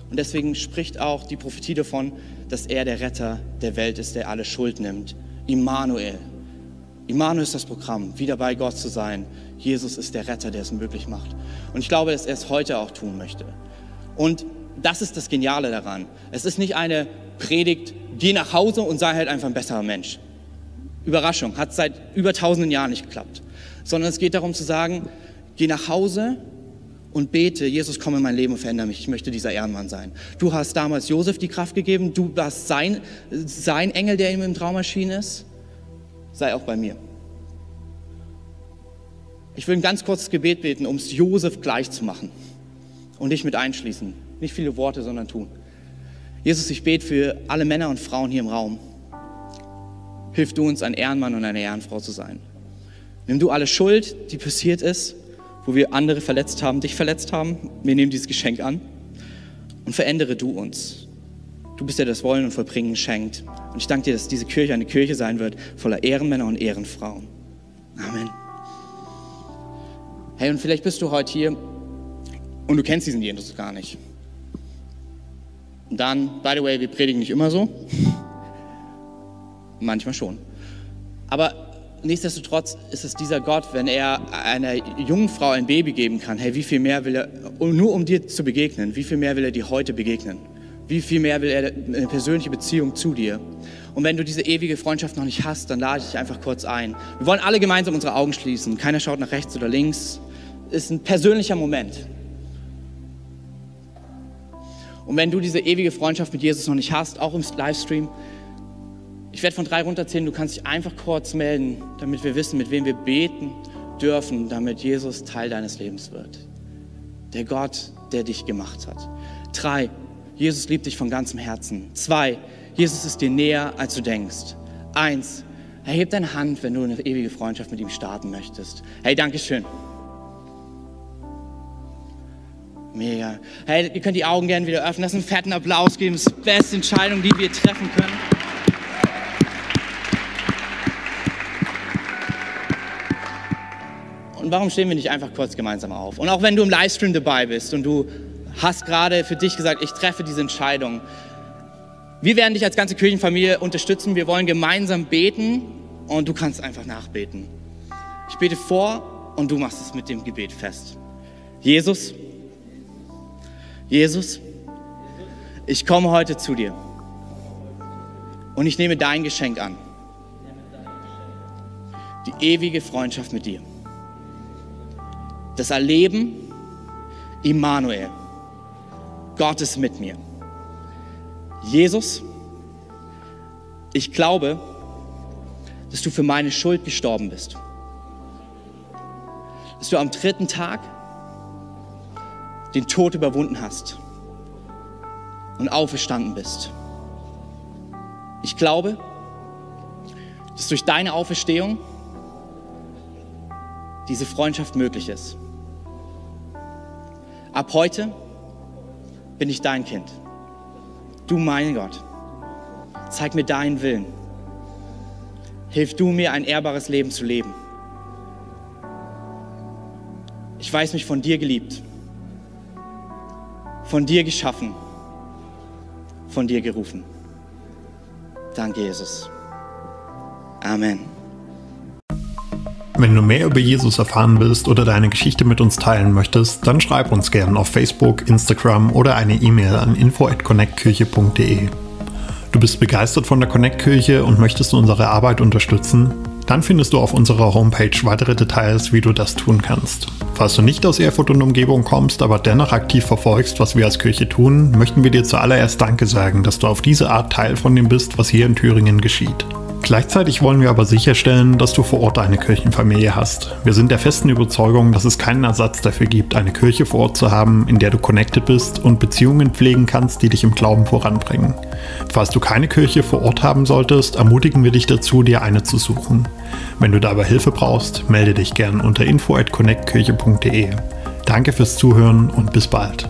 Und deswegen spricht auch die Prophetie davon, dass er der Retter der Welt ist, der alle Schuld nimmt. Immanuel, Immanuel ist das Programm, wieder bei Gott zu sein. Jesus ist der Retter, der es möglich macht. Und ich glaube, dass er es heute auch tun möchte. Und das ist das Geniale daran. Es ist nicht eine Predigt, geh nach Hause und sei halt einfach ein besserer Mensch. Überraschung, hat seit über tausenden Jahren nicht geklappt. Sondern es geht darum zu sagen, geh nach Hause und bete, Jesus, komm in mein Leben und verändere mich. Ich möchte dieser Ehrenmann sein. Du hast damals Josef die Kraft gegeben, du warst sein, sein Engel, der ihm im Traum erschienen ist sei auch bei mir. Ich will ein ganz kurzes Gebet beten, um es Josef gleich zu machen und dich mit einschließen. Nicht viele Worte, sondern tun. Jesus, ich bete für alle Männer und Frauen hier im Raum. Hilf du uns, ein Ehrenmann und eine Ehrenfrau zu sein. Nimm du alle Schuld, die passiert ist, wo wir andere verletzt haben, dich verletzt haben. Wir nehmen dieses Geschenk an und verändere du uns. Du bist der das Wollen und Vollbringen schenkt. Und ich danke dir, dass diese Kirche eine Kirche sein wird, voller Ehrenmänner und Ehrenfrauen. Amen. Hey, und vielleicht bist du heute hier und du kennst diesen Jesus gar nicht. Und dann, by the way, wir predigen nicht immer so. Manchmal schon. Aber nichtsdestotrotz ist es dieser Gott, wenn er einer jungen Frau ein Baby geben kann, hey, wie viel mehr will er, nur um dir zu begegnen, wie viel mehr will er dir heute begegnen? Wie viel mehr will er eine persönliche Beziehung zu dir? Und wenn du diese ewige Freundschaft noch nicht hast, dann lade ich dich einfach kurz ein. Wir wollen alle gemeinsam unsere Augen schließen. Keiner schaut nach rechts oder links. Ist ein persönlicher Moment. Und wenn du diese ewige Freundschaft mit Jesus noch nicht hast, auch im Livestream, ich werde von drei runterzählen, du kannst dich einfach kurz melden, damit wir wissen, mit wem wir beten dürfen, damit Jesus Teil deines Lebens wird. Der Gott, der dich gemacht hat. Drei, Jesus liebt dich von ganzem Herzen. Zwei, Jesus ist dir näher, als du denkst. Eins, erheb deine Hand, wenn du eine ewige Freundschaft mit ihm starten möchtest. Hey, Dankeschön. Mega. Hey, ihr könnt die Augen gerne wieder öffnen. Lass einen fetten Applaus geben. Das ist die beste Entscheidung, die wir treffen können. Und warum stehen wir nicht einfach kurz gemeinsam auf? Und auch wenn du im Livestream dabei bist und du hast gerade für dich gesagt, ich treffe diese Entscheidung. Wir werden dich als ganze Kirchenfamilie unterstützen. Wir wollen gemeinsam beten und du kannst einfach nachbeten. Ich bete vor und du machst es mit dem Gebet fest. Jesus, Jesus, ich komme heute zu dir und ich nehme dein Geschenk an. Die ewige Freundschaft mit dir. Das Erleben Immanuel. Gott ist mit mir. Jesus, ich glaube, dass du für meine Schuld gestorben bist. Dass du am dritten Tag den Tod überwunden hast und auferstanden bist. Ich glaube, dass durch deine Auferstehung diese Freundschaft möglich ist. Ab heute bin ich dein Kind. Du mein Gott. Zeig mir deinen Willen. Hilf du mir, ein ehrbares Leben zu leben. Ich weiß mich von dir geliebt, von dir geschaffen, von dir gerufen. Danke, Jesus. Amen. Wenn du mehr über Jesus erfahren willst oder deine Geschichte mit uns teilen möchtest, dann schreib uns gerne auf Facebook, Instagram oder eine E-Mail an info@connectkirche.de. Du bist begeistert von der Connect Kirche und möchtest unsere Arbeit unterstützen? Dann findest du auf unserer Homepage weitere Details, wie du das tun kannst. Falls du nicht aus Erfurt und Umgebung kommst, aber dennoch aktiv verfolgst, was wir als Kirche tun, möchten wir dir zuallererst Danke sagen, dass du auf diese Art Teil von dem bist, was hier in Thüringen geschieht. Gleichzeitig wollen wir aber sicherstellen, dass du vor Ort eine Kirchenfamilie hast. Wir sind der festen Überzeugung, dass es keinen Ersatz dafür gibt, eine Kirche vor Ort zu haben, in der du connected bist und Beziehungen pflegen kannst, die dich im Glauben voranbringen. Falls du keine Kirche vor Ort haben solltest, ermutigen wir dich dazu, dir eine zu suchen. Wenn du dabei Hilfe brauchst, melde dich gern unter info@connectkirche.de. Danke fürs Zuhören und bis bald.